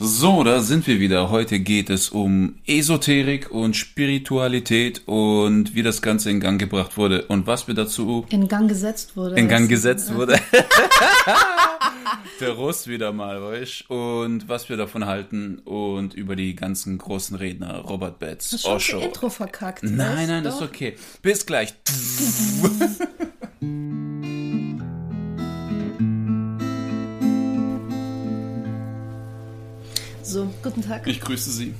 So, da sind wir wieder. Heute geht es um Esoterik und Spiritualität und wie das Ganze in Gang gebracht wurde und was wir dazu In Gang gesetzt wurde. in Gang gesetzt wurde. Der Russ wieder mal, weißt Und was wir davon halten und über die ganzen großen Redner, Robert Betz, Hast schon Osho. das Intro verkackt. Nein, nein, das ist doch? okay. Bis gleich. So, guten Tag. Ich grüße Sie.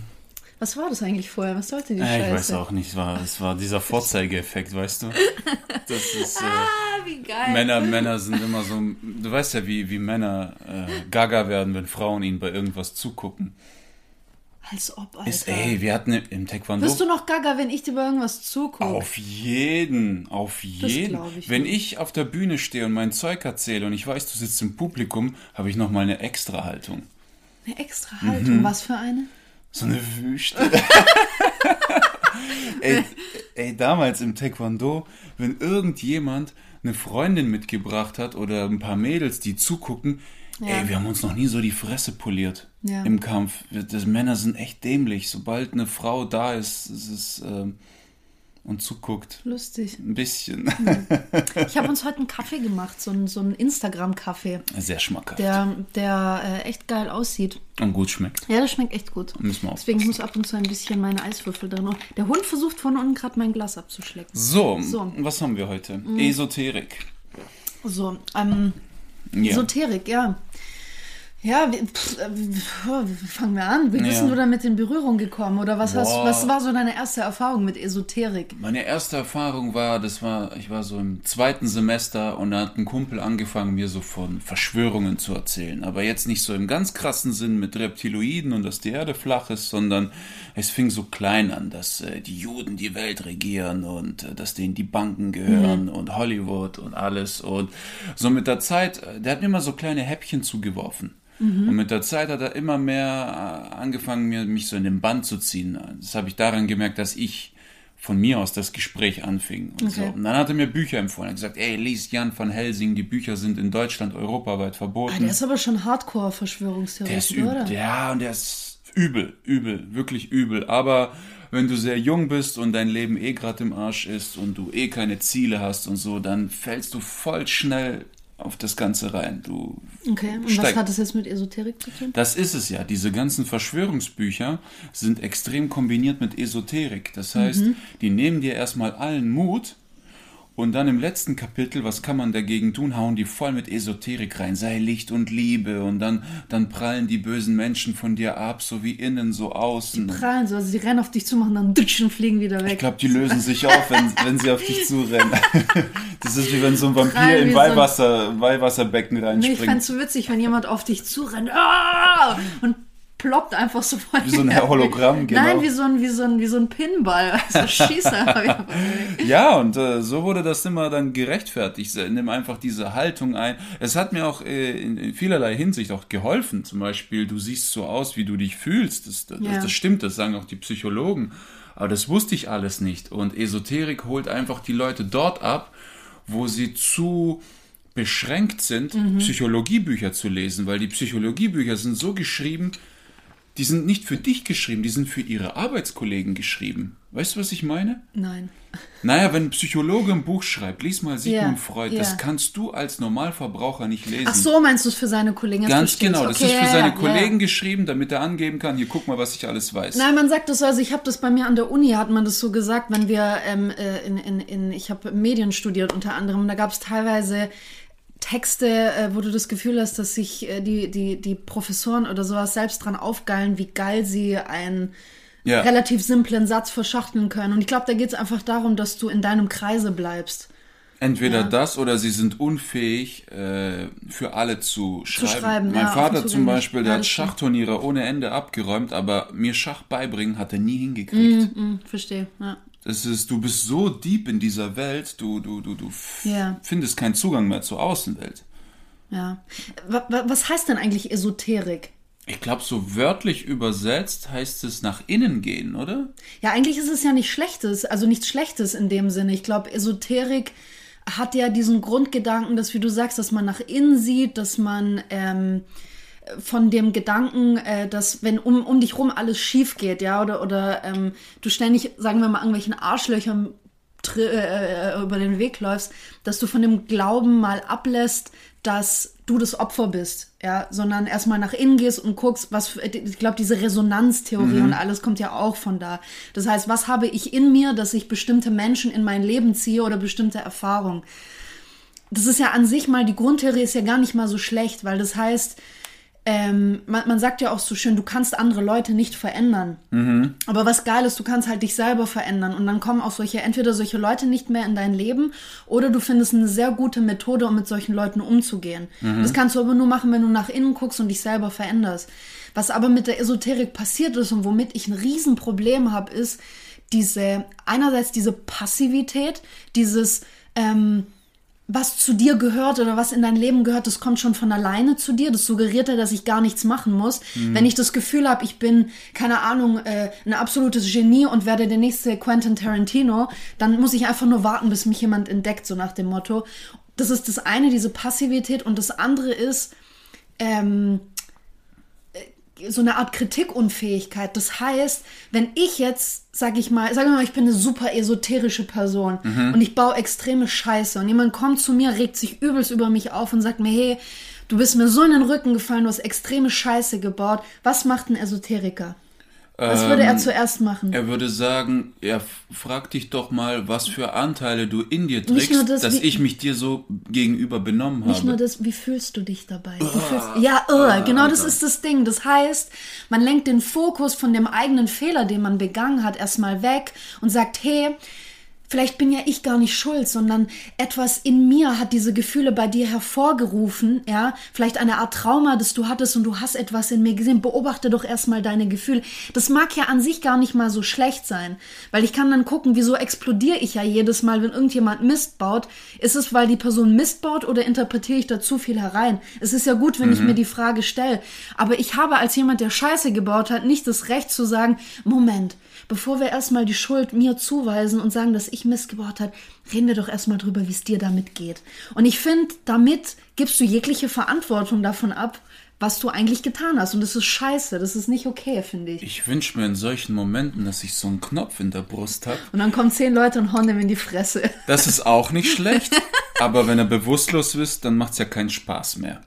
Was war das eigentlich vorher? Was sollte die Äh, Scheiße? ich weiß auch nicht, es war, es war dieser Vorzeigeeffekt, weißt du? Das ist, äh, Ah, wie geil. Männer, Männer sind immer so, du weißt ja, wie, wie Männer äh, gaga werden, wenn Frauen ihnen bei irgendwas zugucken. Als ob, Alter. Ist, ey, wir hatten im Taekwondo... Wirst du noch gaga, wenn ich dir bei irgendwas zugucke? Auf jeden, auf jeden. glaub ich Wenn nicht. ich auf der Bühne stehe und mein Zeug erzähle und ich weiß, du sitzt im Publikum, habe ich nochmal eine extra Haltung. Eine extra Mhm. Haltung. Was für eine? So eine Wüste. ey, ey, damals im Taekwondo, wenn irgendjemand eine Freundin mitgebracht hat oder ein paar Mädels, die zugucken, Ja. ey, wir haben uns noch nie so die Fresse poliert Ja. im Kampf. Das, Männer sind echt dämlich. Sobald eine Frau da ist, ist es, ähm, und zuguckt, Lustig. ein bisschen. Ich habe uns heute einen Kaffee gemacht, so einen, so einen Instagram-Kaffee, Sehr schmackhaft. der, der äh, echt geil aussieht. Und gut schmeckt. Ja, das schmeckt echt gut. Müssen wir Deswegen muss ab und zu ein bisschen meine Eiswürfel drin. Der Hund versucht von unten gerade mein Glas abzuschlecken. So, So. Mhm. was haben wir heute? Esoterik. So, ähm, Ja. Esoterik, ja. Ja, wie, pff, äh, wie wie fangen wir an? Wie bist Ja. du damit in Berührung gekommen? Oder was, hast, was war so deine erste Erfahrung mit Esoterik? Meine erste Erfahrung war, das war, ich war so im zweiten Semester und da hat ein Kumpel angefangen, mir so von Verschwörungen zu erzählen. Aber jetzt nicht so im ganz krassen Sinn mit Reptiloiden und dass die Erde flach ist, sondern es fing so klein an, dass äh, die Juden die Welt regieren und äh, dass denen die Banken gehören und Hollywood und alles. Und so mit der Zeit, äh, der hat mir immer so kleine Häppchen zugeworfen. Und mit der Zeit hat er immer mehr äh, angefangen, mir, mich so in den Band zu ziehen. Das habe ich daran gemerkt, dass ich von mir aus das Gespräch anfing. Und, so. Okay. und dann hat er mir Bücher empfohlen. Er hat gesagt, ey, lies Jan van Helsing, die Bücher sind in Deutschland europaweit verboten. Ah, der ist aber schon Hardcore-Verschwörungstheoretiker, oder? Ja, und der ist übel, übel, wirklich übel. Aber wenn du sehr jung bist und dein Leben eh gerade im Arsch ist und du eh keine Ziele hast und so, dann fällst du voll schnell auf das Ganze rein. Du Okay, und was steig- hat das jetzt mit Esoterik zu tun? das ist es ja. Diese ganzen Verschwörungsbücher sind extrem kombiniert mit Esoterik. Das heißt, die nehmen dir erstmal allen Mut und dann im letzten Kapitel, was kann man dagegen tun, hauen die voll mit Esoterik rein. Sei Licht und Liebe und dann, dann prallen die bösen Menschen von dir ab, so wie innen, so außen. Prallen so, also die rennen auf dich zu, machen dann dutsch und fliegen wieder weg. Ich glaube, die lösen sich auf, wenn, wenn sie auf dich zurennen. Das ist wie wenn so ein Vampir in so ein- Weihwasser, Weihwasserbecken Nee, ich reinspringt. fänd's so witzig, wenn jemand auf dich zurennt ah! und ploppt einfach so vor Wie so ein. Hologramm, genau. Nein, wie so ein, wie so ein, wie so ein Pinball. Also schießt einfach. Ja, und äh, so wurde das immer dann gerechtfertigt. Ich nimm einfach diese Haltung ein. Es hat mir auch äh, in, in vielerlei Hinsicht auch geholfen. Zum Beispiel, du siehst so aus, wie du dich fühlst. Das, das, Ja. das stimmt, das sagen auch die Psychologen. Aber das wusste ich alles nicht. Und Esoterik holt einfach die Leute dort ab, wo sie zu beschränkt sind, Mhm. Psychologiebücher zu lesen, weil die Psychologiebücher sind so geschrieben, die sind nicht für dich geschrieben, die sind für ihre Arbeitskollegen geschrieben. Weißt du, was ich meine? Nein. Naja, wenn ein Psychologe ein Buch schreibt, lies mal Sigmund Ja, Freud, ja. das kannst du als Normalverbraucher nicht lesen. Ach so, meinst du es für seine Kollegen? Ganz ich. genau, das Okay, ist für seine ja, Kollegen geschrieben, damit er angeben kann, hier guck mal, was ich alles weiß. Nein, man sagt das so, also ich habe das bei mir an der Uni, hat man das so gesagt, wenn wir ähm, äh, in, in, in, ich habe Medien studiert unter anderem, da gab es teilweise Texte, äh, wo du das Gefühl hast, dass sich äh, die, die, die Professoren oder sowas selbst dran aufgeilen, wie geil sie einen Ja. relativ simplen Satz verschachteln können. Und ich glaube, da geht es einfach darum, dass du in deinem Kreise bleibst. Entweder Ja. das oder sie sind unfähig, äh, für alle zu schreiben. schreiben, mein ja, Vater zum. Beispiel, der hat. Schachturniere ohne Ende abgeräumt, aber mir Schach beibringen hat er nie hingekriegt. Hm, verstehe. Ja. Es ist, du bist so deep in dieser Welt, du, du, du, du Ja. findest keinen Zugang mehr zur Außenwelt. ja. Wa- wa- Was heißt denn eigentlich Esoterik? Ich glaube, so wörtlich übersetzt heißt es nach innen gehen, oder? Ja, eigentlich ist es ja nicht Schlechtes, also nichts Schlechtes in dem Sinne. Ich glaube, Esoterik hat ja diesen Grundgedanken, dass, wie du sagst, dass man nach innen sieht, dass man ähm, von dem Gedanken, äh, dass wenn um, um dich rum alles schief geht, ja, oder, oder ähm, du ständig, sagen wir mal, irgendwelchen Arschlöchern tr- äh, über den Weg läufst, dass du von dem Glauben mal ablässt, dass du das Opfer bist, ja, sondern erstmal nach innen gehst und guckst, was, für, ich glaube, diese Resonanztheorie und alles kommt ja auch von da. Das heißt, was habe ich in mir, dass ich bestimmte Menschen in mein Leben ziehe oder bestimmte Erfahrungen? Das ist ja an sich mal, die Grundtheorie ist ja gar nicht mal so schlecht, weil das heißt, ähm, man, man sagt ja auch so schön, du kannst andere Leute nicht verändern. Aber was geil ist, du kannst halt dich selber verändern und dann kommen auch solche, entweder solche Leute nicht mehr in dein Leben oder du findest eine sehr gute Methode, um mit solchen Leuten umzugehen. Das kannst du aber nur machen, wenn du nach innen guckst und dich selber veränderst. Was aber mit der Esoterik passiert ist und womit ich ein Riesenproblem habe, ist diese, einerseits diese Passivität, dieses, ähm, was zu dir gehört oder was in dein Leben gehört, das kommt schon von alleine zu dir. Das suggeriert ja, dass ich gar nichts machen muss. Wenn ich das Gefühl habe, ich bin, keine Ahnung, äh, ein absolutes Genie und werde der nächste Quentin Tarantino, dann muss ich einfach nur warten, bis mich jemand entdeckt, so nach dem Motto. Das ist das eine, diese Passivität. Und das andere ist, ähm, so eine Art Kritikunfähigkeit. Das heißt, wenn ich jetzt, sag ich mal, sagen wir mal, ich bin eine super esoterische Person und ich baue extreme Scheiße und jemand kommt zu mir, regt sich übelst über mich auf und sagt mir, hey, du bist mir so in den Rücken gefallen, du hast extreme Scheiße gebaut. Was macht ein Esoteriker? Was würde er zuerst machen? Er würde sagen, ja, f- frag dich doch mal, was für Anteile du in dir trägst, das, dass wie- ich mich dir so gegenüber benommen Nicht nur habe. das, wie fühlst du dich dabei? Wie fühlst, ja, uh, genau das ist das Ding. Das heißt, man lenkt den Fokus von dem eigenen Fehler, den man begangen hat, erstmal weg und sagt, hey, vielleicht bin ja ich gar nicht schuld, sondern etwas in mir hat diese Gefühle bei dir hervorgerufen, ja, vielleicht eine Art Trauma, das du hattest und du hast etwas in mir gesehen. Beobachte doch erstmal deine Gefühle. Das mag ja an sich gar nicht mal so schlecht sein, weil ich kann dann gucken, wieso explodiere ich ja jedes Mal, wenn irgendjemand Mist baut. Ist es, weil die Person Mist baut oder interpretiere ich da zu viel herein? Es ist ja gut, wenn ich mir die Frage stelle, aber ich habe als jemand, der Scheiße gebaut hat, nicht das Recht zu sagen, Moment, bevor wir erstmal die Schuld mir zuweisen und sagen, dass ich Mist gebaut habe, reden wir doch erstmal drüber, wie es dir damit geht. Und ich finde, damit gibst du jegliche Verantwortung davon ab, was du eigentlich getan hast. Und das ist scheiße, das ist nicht okay, finde ich. Ich wünsche mir in solchen Momenten, dass ich so einen Knopf in der Brust habe. Und dann kommen zehn Leute und hauen dem in die Fresse. Das ist auch nicht schlecht, aber wenn er bewusstlos ist, dann macht es ja keinen Spaß mehr.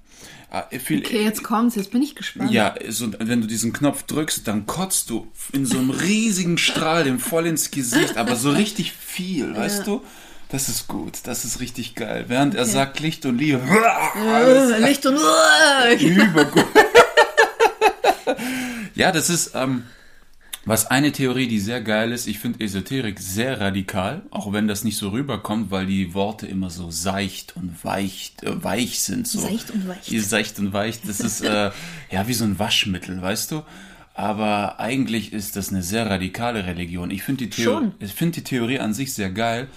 Ah, Viel, Okay, jetzt kommt's, jetzt bin ich gespannt. Ja, so, wenn du diesen Knopf drückst, dann kotzt du in so einem riesigen Strahl dem voll ins Gesicht, aber so richtig viel, weißt du? Das ist gut, das ist richtig geil. Während er sagt Licht und Liebe, Äh, Licht und übergut. ja, das ist, ähm, was eine Theorie, die sehr geil ist. Ich finde Esoterik sehr radikal, auch wenn das nicht so rüberkommt, weil die Worte immer so seicht und weich, äh, weich sind. So. Seicht und weich. Seicht und weich. Das ist äh, ja wie so ein Waschmittel, weißt du? Aber eigentlich ist das eine sehr radikale Religion. Ich finde die, Theo Schon. ich find die Theorie an sich sehr geil,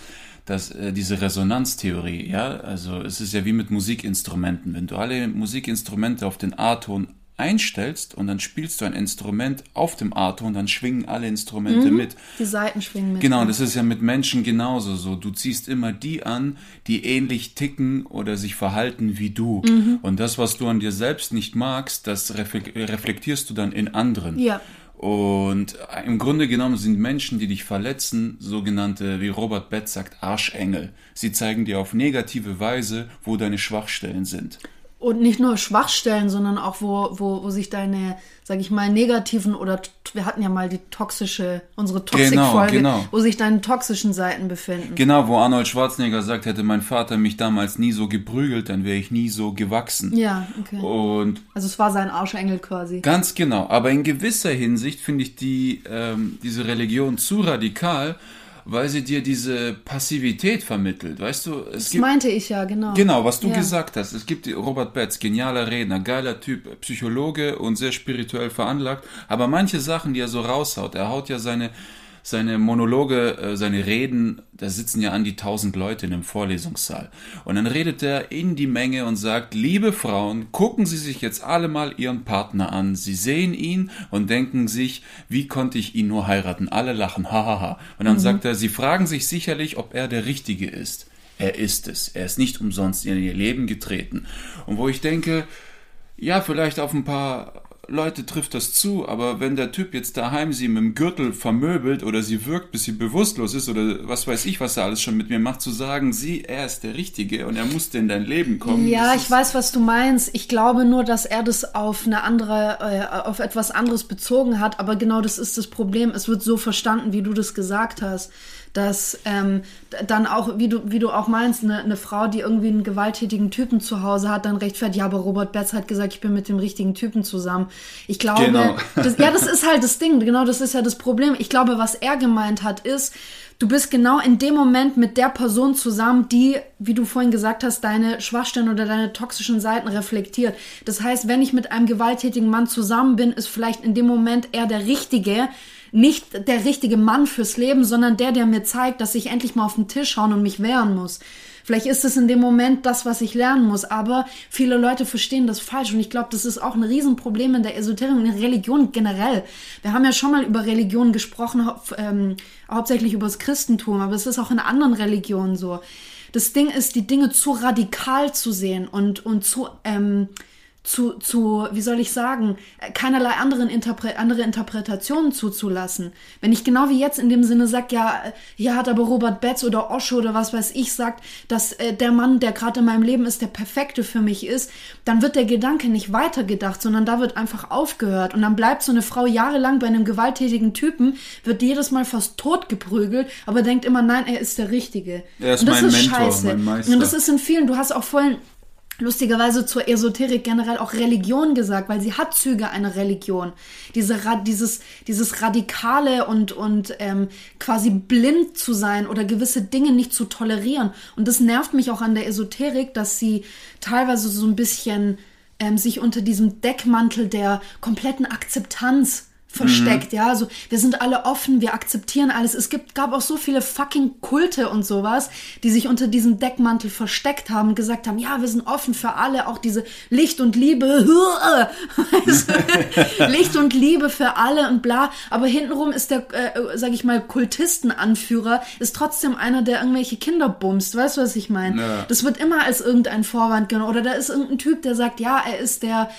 dass äh, diese Resonanztheorie, ja, also es ist ja wie mit Musikinstrumenten. Wenn du alle Musikinstrumente auf den A-Ton einstellst und dann spielst du ein Instrument auf dem A-Ton, dann schwingen alle Instrumente mit. Die Seiten schwingen mit. Genau, und das ist ja mit Menschen genauso so. Du ziehst immer die an, die ähnlich ticken oder sich verhalten wie du. Mhm. Und das, was du an dir selbst nicht magst, das reflek- reflektierst du dann in anderen. Ja. Und im Grunde genommen sind Menschen, die dich verletzen, sogenannte, wie Robert Betz sagt, Arschengel. Sie zeigen dir auf negative Weise, wo deine Schwachstellen sind. Und nicht nur Schwachstellen, sondern auch, wo, wo, wo sich deine, sag ich mal, negativen oder wir hatten ja mal die toxische, unsere Toxik-Folge, genau. wo sich deine toxischen Seiten befinden. Genau, wo Arnold Schwarzenegger sagt, hätte mein Vater mich damals nie so geprügelt, dann wäre ich nie so gewachsen. Ja, okay. Und Also es war sein Arschengel quasi. Ganz genau. Aber in gewisser Hinsicht finde ich die, ähm, diese Religion zu radikal, weil sie dir diese Passivität vermittelt, weißt du? Es das meinte ich ja, genau. Genau, was du Ja. gesagt hast. Es gibt Robert Betz, genialer Redner, geiler Typ, Psychologe und sehr spirituell veranlagt. Aber manche Sachen, die er so raushaut, er haut ja seine, seine Monologe, äh, seine Reden, da sitzen ja an die tausend Leute in einem Vorlesungssaal. Und dann redet er in die Menge und sagt, liebe Frauen, gucken Sie sich jetzt alle mal Ihren Partner an. Sie sehen ihn und denken sich, wie konnte ich ihn nur heiraten? Alle lachen, hahaha. Und dann sagt er, Sie fragen sich sicherlich, ob er der Richtige ist. Er ist es. Er ist nicht umsonst in ihr Leben getreten. Und wo ich denke, ja, vielleicht auf ein paar Leute trifft das zu, aber wenn der Typ jetzt daheim sie mit dem Gürtel vermöbelt oder sie wirkt, bis sie bewusstlos ist oder was weiß ich, was er alles schon mit mir macht, zu sagen, sie, er ist der Richtige und er musste in dein Leben kommen. Ja, ich weiß, was du meinst. Ich glaube nur, dass er das auf eine andere, äh, auf etwas anderes bezogen hat. Aber genau das ist das Problem. Es wird so verstanden, wie du das gesagt hast, dass ähm, dann auch, wie du, wie du auch meinst, eine, eine Frau, die irgendwie einen gewalttätigen Typen zu Hause hat, dann rechtfertigt, ja, aber Robert Betz hat gesagt, ich bin mit dem richtigen Typen zusammen. Ich glaube, Genau. das, ja, das ist halt das Ding. Genau, das ist ja das Problem. Ich glaube, was er gemeint hat, ist, du bist genau in dem Moment mit der Person zusammen, die, wie du vorhin gesagt hast, deine Schwachstellen oder deine toxischen Seiten reflektiert. Das heißt, wenn ich mit einem gewalttätigen Mann zusammen bin, ist vielleicht in dem Moment er der Richtige, nicht der richtige Mann fürs Leben, sondern der, der mir zeigt, dass ich endlich mal auf den Tisch hauen und mich wehren muss. Vielleicht ist es in dem Moment das, was ich lernen muss, aber viele Leute verstehen das falsch und ich glaube, das ist auch ein Riesenproblem in der Esoterik und in der Religion generell. Wir haben ja schon mal über Religion gesprochen, hau- ähm, hauptsächlich über das Christentum, aber es ist auch in anderen Religionen so. Das Ding ist, die Dinge zu radikal zu sehen und, und zu, ähm, zu, zu, wie soll ich sagen, äh, keinerlei anderen Interpre andere Interpretationen zuzulassen. Wenn ich genau wie jetzt in dem Sinne sag, ja, äh, hier hat aber Robert Betz oder Osho oder was weiß ich sagt, dass äh, der Mann, der gerade in meinem Leben ist, der perfekte für mich ist, dann wird der Gedanke nicht weitergedacht, sondern da wird einfach aufgehört und dann bleibt so eine Frau jahrelang bei einem gewalttätigen Typen, wird jedes Mal fast tot geprügelt, aber denkt immer, nein, er ist der Richtige. Er ist und das mein ist Mentor, scheiße. mein Meister. Und das ist in vielen, du hast auch vorhin lustigerweise zur Esoterik generell auch Religion gesagt, weil sie hat Züge einer Religion. Diese, dieses, dieses Radikale und, und ähm, quasi blind zu sein oder gewisse Dinge nicht zu tolerieren. Und das nervt mich auch an der Esoterik, dass sie teilweise so ein bisschen ähm, sich unter diesem Deckmantel der kompletten Akzeptanz versteckt, ja, also wir sind alle offen, wir akzeptieren alles. Es gibt, gab auch so viele fucking Kulte und sowas, die sich unter diesem Deckmantel versteckt haben und gesagt haben, ja, wir sind offen für alle, auch diese Licht und Liebe, weißt du? Licht und Liebe für alle und bla, aber hintenrum ist der, äh, sag ich mal, Kultistenanführer, ist trotzdem einer, der irgendwelche Kinder bumst, weißt du, was ich meine? Ja. Das wird immer als irgendein Vorwand genommen, oder da ist irgendein Typ, der sagt, ja, er ist der,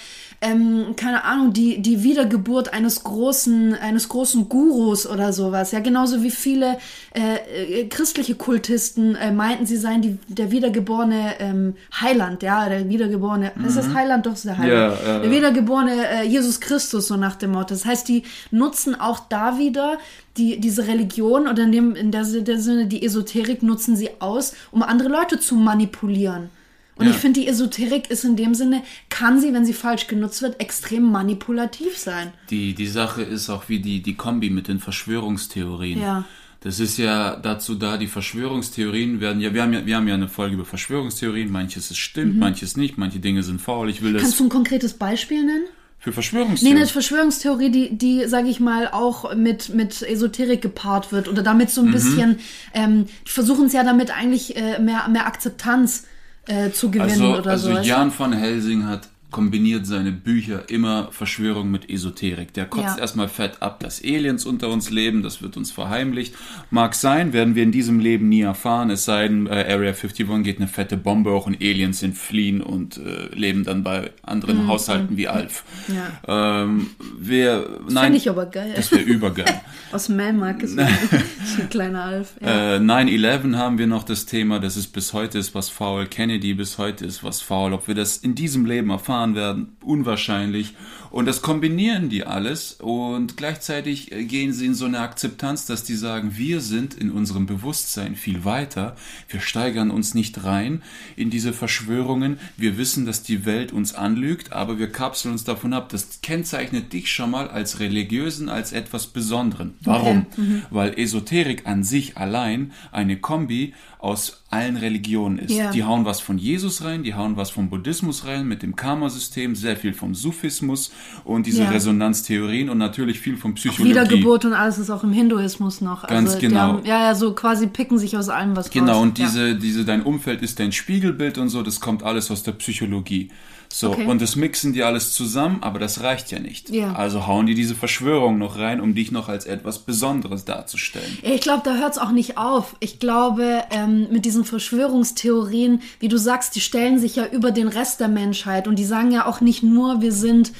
ähm, keine Ahnung, die, die Wiedergeburt eines großen, eines großen Gurus oder sowas. Ja, genauso wie viele äh, äh, christliche Kultisten äh, meinten, sie seien die, der wiedergeborene ähm, Heiland, ja, der wiedergeborene, ist das Heiland? Doch, ist der Heiland. Ja, ja, der wiedergeborene äh, Jesus Christus, so nach dem Motto. Das heißt, die nutzen auch da wieder die, diese Religion oder in dem, in der, der Sinne die Esoterik nutzen sie aus, um andere Leute zu manipulieren. Und Ja. ich finde, die Esoterik ist in dem Sinne, kann sie, wenn sie falsch genutzt wird, extrem manipulativ sein. Die, die Sache ist auch wie die, die Kombi mit den Verschwörungstheorien. Ja. Das ist ja dazu da, die Verschwörungstheorien werden ja, wir haben ja, wir haben ja eine Folge über Verschwörungstheorien, manches ist stimmt, manches nicht, manche Dinge sind faul. Ich will das Mhm. Kannst du ein konkretes Beispiel nennen? für Nee, Verschwörungstheorien. eine Verschwörungstheorie, die, die sage ich mal, auch mit, mit Esoterik gepaart wird oder damit so ein bisschen, ähm, die versuchen es ja damit eigentlich äh, mehr, mehr Akzeptanz äh, zu gewinnen also, oder also so. du? Jan van Helsing hat kombiniert seine Bücher immer Verschwörung mit Esoterik. Der kotzt Ja. erstmal fett ab, dass Aliens unter uns leben, das wird uns verheimlicht. Mag sein, werden wir in diesem Leben nie erfahren, es sei denn, äh, Area 51 geht eine fette Bombe hoch und Aliens sind fliehen und äh, leben dann bei anderen Haushalten wie Alf. Mhm, Ja. Ähm, wir, nein, Finde ich aber geil. das wäre übergeil. Aus Melmark ist ein kleiner Alf. Ja. Äh, 9-11 haben wir noch das Thema, das ist bis heute ist was faul. Kennedy bis heute ist was faul. Ob wir das in diesem Leben erfahren, gefahren werden, unwahrscheinlich. Und das kombinieren die alles und gleichzeitig äh, gehen sie in so eine Akzeptanz, dass die sagen, wir sind in unserem Bewusstsein viel weiter, wir steigern uns nicht rein in diese Verschwörungen, wir wissen, dass die Welt uns anlügt, aber wir kapseln uns davon ab. Das kennzeichnet dich schon mal als Religiösen, als etwas Besonderen. Warum? Okay. Mhm. Weil Esoterik an sich allein eine Kombi aus allen Religionen ist. Ja. Die hauen was von Jesus rein, die hauen was vom Buddhismus rein, mit dem Karma-System, sehr viel vom Sufismus und diese ja. Resonanztheorien und natürlich viel vom Psychologie. Auch Wiedergeburt und alles ist auch im Hinduismus noch. Ganz also genau. Haben, ja, ja, so quasi picken sich aus allem was Genau, raus. und diese, ja. diese, dein Umfeld ist dein Spiegelbild und so, das kommt alles aus der Psychologie. So, okay. und das mixen die alles zusammen, aber das reicht ja nicht. Ja. Also hauen die diese Verschwörung noch rein, um dich noch als etwas Besonderes darzustellen. Ich glaube, da hört es auch nicht auf. Ich glaube, ähm, mit diesen Verschwörungstheorien, wie du sagst, die stellen sich ja über den Rest der Menschheit und die sagen ja auch nicht nur, wir sind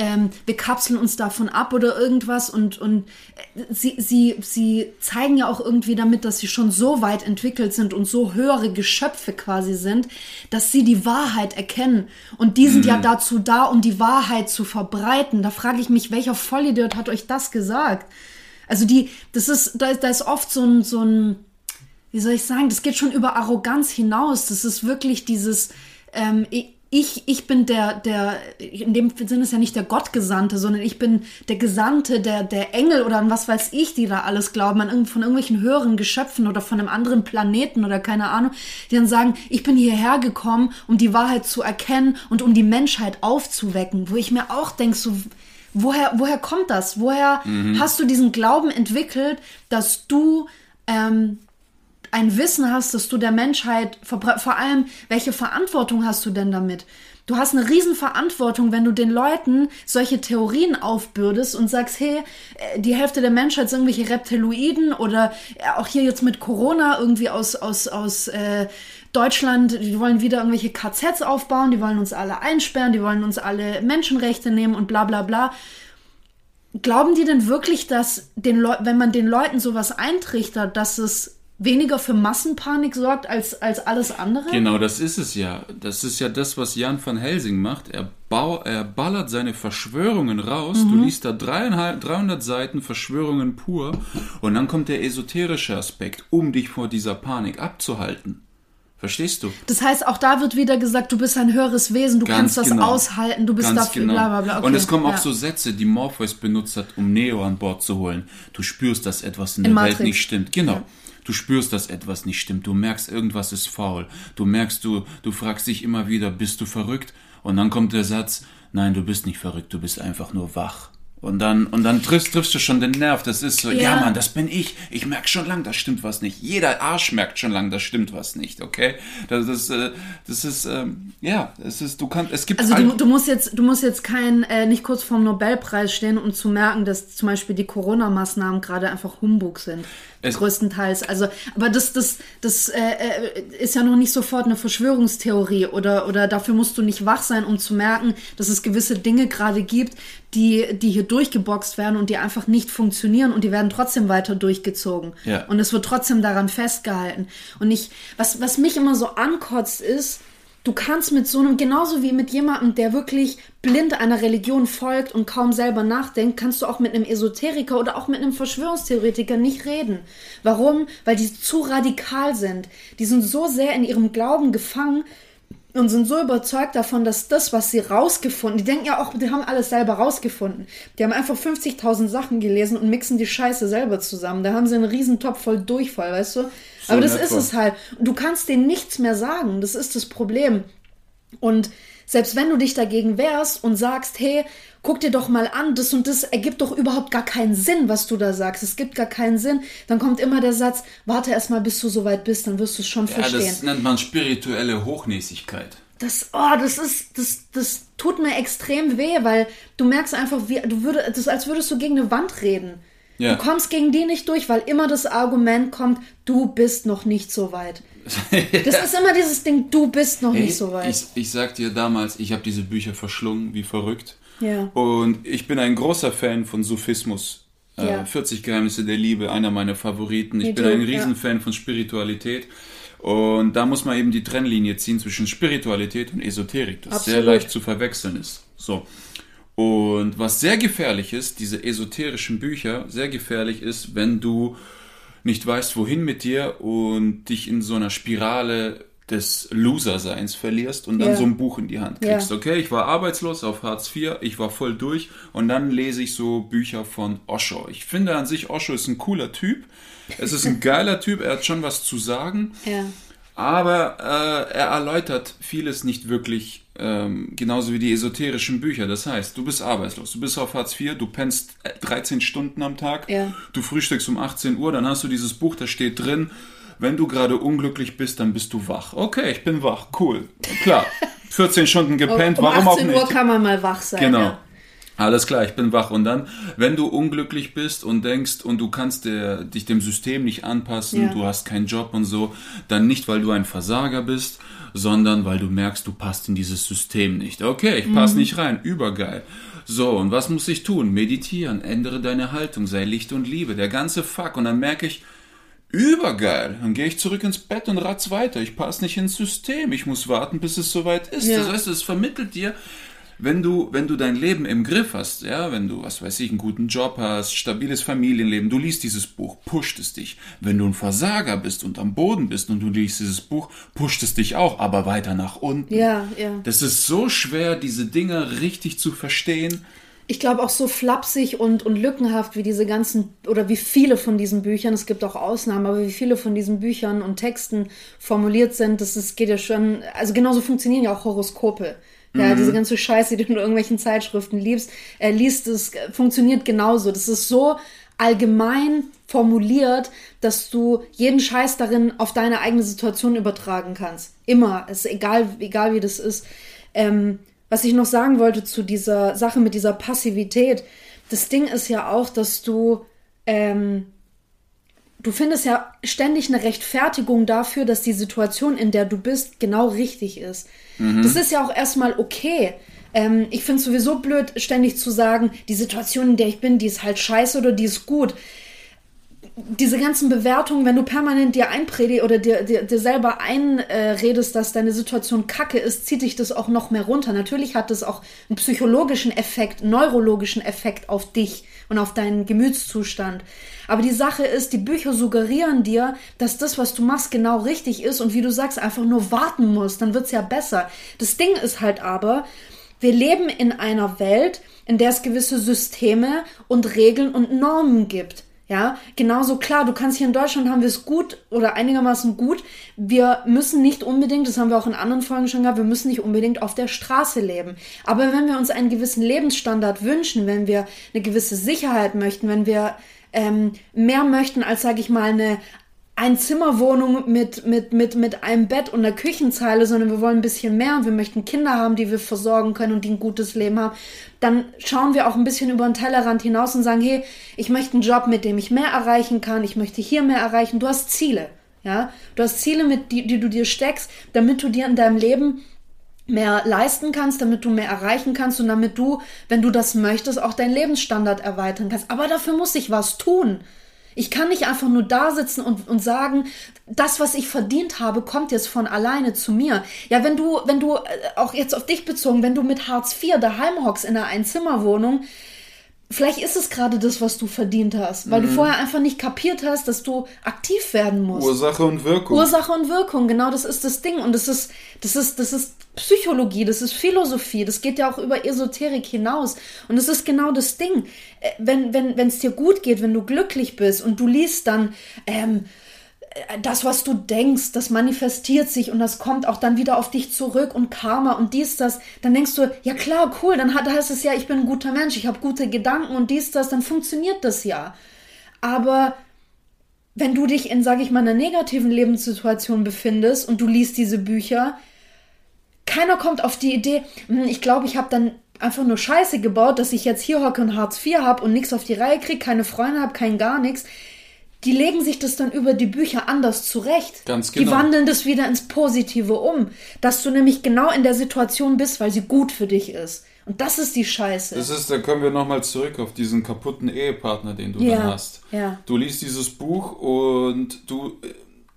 ähm, wir kapseln uns davon ab oder irgendwas und, und äh, sie, sie, sie zeigen ja auch irgendwie damit, dass sie schon so weit entwickelt sind und so höhere Geschöpfe quasi sind, dass sie die Wahrheit erkennen. Und die sind mhm. ja dazu da, um die Wahrheit zu verbreiten. Da frage ich mich, welcher Vollidiot hat euch das gesagt? Also die, das ist, da, da ist oft so ein, so ein, wie soll ich sagen, das geht schon über Arroganz hinaus. Das ist wirklich dieses, ähm, ich, ich, ich bin der, der, in dem Sinne ist ja nicht der Gottgesandte, sondern ich bin der Gesandte, der, der Engel oder an was weiß ich, die da alles glauben, an von irgendwelchen höheren Geschöpfen oder von einem anderen Planeten oder keine Ahnung, die dann sagen, ich bin hierher gekommen, um die Wahrheit zu erkennen und um die Menschheit aufzuwecken, wo ich mir auch denke, so, woher, woher kommt das? Woher mhm. hast du diesen Glauben entwickelt, dass du ähm, ein Wissen hast, dass du der Menschheit, vor allem, welche Verantwortung hast du denn damit? Du hast eine Riesenverantwortung, wenn du den Leuten solche Theorien aufbürdest und sagst, hey, äh, die Hälfte der Menschheit sind irgendwelche Reptiloiden oder äh, auch hier jetzt mit Corona irgendwie aus, aus, aus äh, Deutschland, die wollen wieder irgendwelche KZs aufbauen, die wollen uns alle einsperren, die wollen uns alle Menschenrechte nehmen und bla bla bla. Glauben die denn wirklich, dass den Leu wenn man den Leuten sowas eintrichtert, dass es weniger für Massenpanik sorgt als, als alles andere? Genau, das ist es ja. Das ist ja das, was Jan van Helsing macht. Er, bau, er ballert seine Verschwörungen raus. Mhm. Du liest da 300 Seiten Verschwörungen pur und dann kommt der esoterische Aspekt, um dich vor dieser Panik abzuhalten. Verstehst du? Das heißt, auch da wird wieder gesagt, du bist ein höheres Wesen, du Ganz kannst das genau. aushalten, du bist Ganz dafür, genau. bla bla bla. Okay. Und es kommen auch ja. so Sätze, die Morpheus benutzt hat, um Neo an Bord zu holen. Du spürst, dass etwas in, in der Matrix. Welt nicht stimmt. Genau. Ja. Du spürst, dass etwas nicht stimmt. Du merkst, irgendwas ist faul. Du merkst, du, du fragst dich immer wieder, bist du verrückt? Und dann kommt der Satz, nein, du bist nicht verrückt, du bist einfach nur wach. Und dann, und dann triffst, triffst du schon den Nerv. Das ist so, ja, ja Mann, das bin ich. Ich merk schon lang, das stimmt was nicht. Jeder Arsch merkt schon lang, das stimmt was nicht, okay? Das ist, äh, das ist, ähm, ja, es ist, du kannst, es gibt. Also du, du musst jetzt, du musst jetzt kein, äh, nicht kurz vorm Nobelpreis stehen, um zu merken, dass zum Beispiel die Corona-Maßnahmen gerade einfach Humbug sind. Es größtenteils. Also, aber das, das, das äh, äh, ist ja noch nicht sofort eine Verschwörungstheorie oder, oder dafür musst du nicht wach sein, um zu merken, dass es gewisse Dinge gerade gibt, die, die hier durchgeboxt werden und die einfach nicht funktionieren und die werden trotzdem weiter durchgezogen. Ja. Und es wird trotzdem daran festgehalten. Und ich, was, was mich immer so ankotzt, ist, Du kannst mit so einem, genauso wie mit jemandem, der wirklich blind einer Religion folgt und kaum selber nachdenkt, kannst du auch mit einem Esoteriker oder auch mit einem Verschwörungstheoretiker nicht reden. Warum? Weil die zu radikal sind. Die sind so sehr in ihrem Glauben gefangen, und sind so überzeugt davon, dass das, was sie rausgefunden, die denken ja auch, die haben alles selber rausgefunden. Die haben einfach 50.000 Sachen gelesen und mixen die Scheiße selber zusammen. Da haben sie einen Riesentopf voll Durchfall, weißt du? So Aber das ist es halt. Du kannst denen nichts mehr sagen. Das ist das Problem. Und selbst wenn du dich dagegen wehrst und sagst, hey, guck dir doch mal an, das und das ergibt doch überhaupt gar keinen Sinn, was du da sagst. Es gibt gar keinen Sinn. Dann kommt immer der Satz, warte erst mal, bis du soweit bist, dann wirst du es schon ja, verstehen. Das nennt man spirituelle Hochnäsigkeit. Das, oh, das ist, das, das tut mir extrem weh, weil du merkst einfach, wie, du würdest, das als würdest du gegen eine Wand reden. Ja. Du kommst gegen die nicht durch, weil immer das Argument kommt, du bist noch nicht so weit. Das ist immer dieses Ding, du bist noch hey, nicht so weit. Ich, ich sag dir damals, ich habe diese Bücher verschlungen, wie verrückt. Ja. Und ich bin ein großer Fan von Sufismus. Äh, ja. 40 Geheimnisse der Liebe, einer meiner Favoriten. Ich Me bin ein Riesenfan ja. von Spiritualität. Und da muss man eben die Trennlinie ziehen zwischen Spiritualität und Esoterik, das sehr Absolut. leicht zu verwechseln ist. So. Und was sehr gefährlich ist, diese esoterischen Bücher, sehr gefährlich ist, wenn du nicht weißt, wohin mit dir und dich in so einer Spirale des Loser-Seins verlierst und dann Ja. so ein Buch in die Hand kriegst. Okay, ich war arbeitslos auf Hartz IV, ich war voll durch und dann lese ich so Bücher von Osho. Ich finde an sich, Osho ist ein cooler Typ. Es ist ein geiler Typ, er hat schon was zu sagen. Ja. Aber äh, er erläutert vieles nicht wirklich, ähm, genauso wie die esoterischen Bücher. Das heißt, du bist arbeitslos, du bist auf Hartz IV, du pennst äh, 13 Stunden am Tag, Ja. du frühstückst um 18 Uhr, dann hast du dieses Buch, da steht drin, wenn du gerade unglücklich bist, dann bist du wach. Okay, ich bin wach, cool, klar. 14 Stunden gepennt, um warum auch 18 nicht? Uhr kann man mal wach sein. Genau. Ja. Alles klar, ich bin wach. Und dann, wenn du unglücklich bist und denkst und du kannst der, dich dem System nicht anpassen, Ja. du hast keinen Job und so, dann nicht, weil du ein Versager bist, sondern weil du merkst, du passt in dieses System nicht. Okay, ich passe nicht rein, übergeil. So, und was muss ich tun? Meditieren, ändere deine Haltung, sei Licht und Liebe, der ganze Fuck. Und dann merke ich, Übergeil. Dann gehe ich zurück ins Bett und ratz weiter. Ich passe nicht ins System. Ich muss warten, bis es soweit ist. Ja. Das heißt, es vermittelt dir, wenn du, wenn du dein Leben im Griff hast, ja, wenn du, was weiß ich, einen guten Job hast, stabiles Familienleben, du liest dieses Buch, pusht es dich. Wenn du ein Versager bist und am Boden bist und du liest dieses Buch, pusht es dich auch, aber weiter nach unten. Ja, ja. Das ist so schwer, diese Dinge richtig zu verstehen. Ich glaube auch so flapsig und, und lückenhaft wie diese ganzen oder wie viele von diesen Büchern, es gibt auch Ausnahmen, aber wie viele von diesen Büchern und Texten formuliert sind, das ist, geht ja schon, also genauso funktionieren ja auch Horoskope. Ja, diese ganze Scheiße, die du in irgendwelchen Zeitschriften liebst, äh, liest, das funktioniert genauso. Das ist so allgemein formuliert, dass du jeden Scheiß darin auf deine eigene Situation übertragen kannst. Immer. Es ist egal, egal wie das ist. Ähm, was ich noch sagen wollte zu dieser Sache mit dieser Passivität, das Ding ist ja auch, dass du, ähm, du findest ja ständig eine Rechtfertigung dafür, dass die Situation, in der du bist, genau richtig ist. Das ist ja auch erstmal okay. Ähm, ich finde es sowieso blöd, ständig zu sagen, die Situation, in der ich bin, die ist halt scheiße oder die ist gut diese ganzen Bewertungen, wenn du permanent dir einpredigst oder dir, dir, dir selber einredest, dass deine Situation kacke ist, zieht dich das auch noch mehr runter. Natürlich hat das auch einen psychologischen Effekt, einen neurologischen Effekt auf dich und auf deinen Gemütszustand. Aber die Sache ist, die Bücher suggerieren dir, dass das, was du machst, genau richtig ist und wie du sagst, einfach nur warten musst, dann wird's ja besser. Das Ding ist halt aber, wir leben in einer Welt, in der es gewisse Systeme und Regeln und Normen gibt. Ja, genauso klar, du kannst hier in Deutschland haben wir es gut oder einigermaßen gut. Wir müssen nicht unbedingt, das haben wir auch in anderen Folgen schon gehabt, wir müssen nicht unbedingt auf der Straße leben. Aber wenn wir uns einen gewissen Lebensstandard wünschen, wenn wir eine gewisse Sicherheit möchten, wenn wir ähm, mehr möchten als, sage ich mal, eine Einzimmerwohnung mit, mit, mit, mit einem Bett und einer Küchenzeile, sondern wir wollen ein bisschen mehr und wir möchten Kinder haben, die wir versorgen können und die ein gutes Leben haben, dann schauen wir auch ein bisschen über den Tellerrand hinaus und sagen, hey, ich möchte einen Job, mit dem ich mehr erreichen kann, ich möchte hier mehr erreichen. Du hast Ziele, ja. Du hast Ziele, mit die, die du dir steckst, damit du dir in deinem Leben mehr leisten kannst, damit du mehr erreichen kannst und damit du, wenn du das möchtest, auch deinen Lebensstandard erweitern kannst. Aber dafür muss ich was tun. Ich kann nicht einfach nur da sitzen und, und sagen, das, was ich verdient habe, kommt jetzt von alleine zu mir. Ja, wenn du, wenn du, äh, auch jetzt auf dich bezogen, wenn du mit Hartz IV daheim hockst in einer Einzimmerwohnung, vielleicht ist es gerade das, was du verdient hast, weil du vorher einfach nicht kapiert hast, dass du aktiv werden musst. Ursache und Wirkung. Ursache und Wirkung, genau das ist das Ding. Und das ist, das ist, das ist Psychologie, das ist Philosophie, das geht ja auch über Esoterik hinaus. Und das ist genau das Ding. Äh, Wenn, wenn, wenn es dir gut geht, wenn du glücklich bist und du liest dann, ähm, das, was du denkst, das manifestiert sich und das kommt auch dann wieder auf dich zurück und Karma und dies, das, dann denkst du, ja klar, cool, dann heißt es ja, ich bin ein guter Mensch, ich habe gute Gedanken und dies, das, dann funktioniert das ja. Aber wenn du dich in, sage ich mal, einer negativen Lebenssituation befindest und du liest diese Bücher, keiner kommt auf die Idee, hm, ich glaube, ich habe dann einfach nur Scheiße gebaut, dass ich jetzt hier hocke und Hartz IV habe und nichts auf die Reihe kriege, keine Freunde habe, kein gar nichts. Die legen sich das dann über die Bücher anders zurecht. Ganz Die genau. wandeln das wieder ins Positive um. Dass du nämlich genau in der Situation bist, weil sie gut für dich ist. Und das ist die Scheiße. Das ist, da kommen wir nochmal zurück auf diesen kaputten Ehepartner, den du Ja, dann hast. ja. Du liest dieses Buch und du,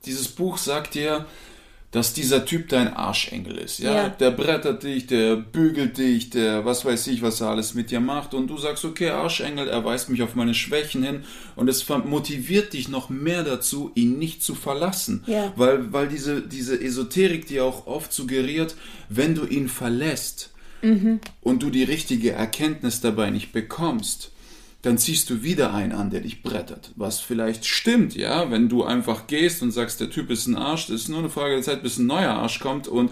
dieses Buch sagt dir, dass dieser Typ dein Arschengel ist. Ja? Ja. Der brettert dich, der bügelt dich, der was weiß ich, was er alles mit dir macht. Und du sagst, okay, Arschengel, er weist mich auf meine Schwächen hin. Und es motiviert dich noch mehr dazu, ihn nicht zu verlassen. Ja. Weil, weil diese, diese Esoterik dir auch oft suggeriert, wenn du ihn verlässt und du die richtige Erkenntnis dabei nicht bekommst, dann ziehst du wieder einen an, der dich brettert. Was vielleicht stimmt, ja, wenn du einfach gehst und sagst, der Typ ist ein Arsch, das ist nur eine Frage der Zeit, bis ein neuer Arsch kommt und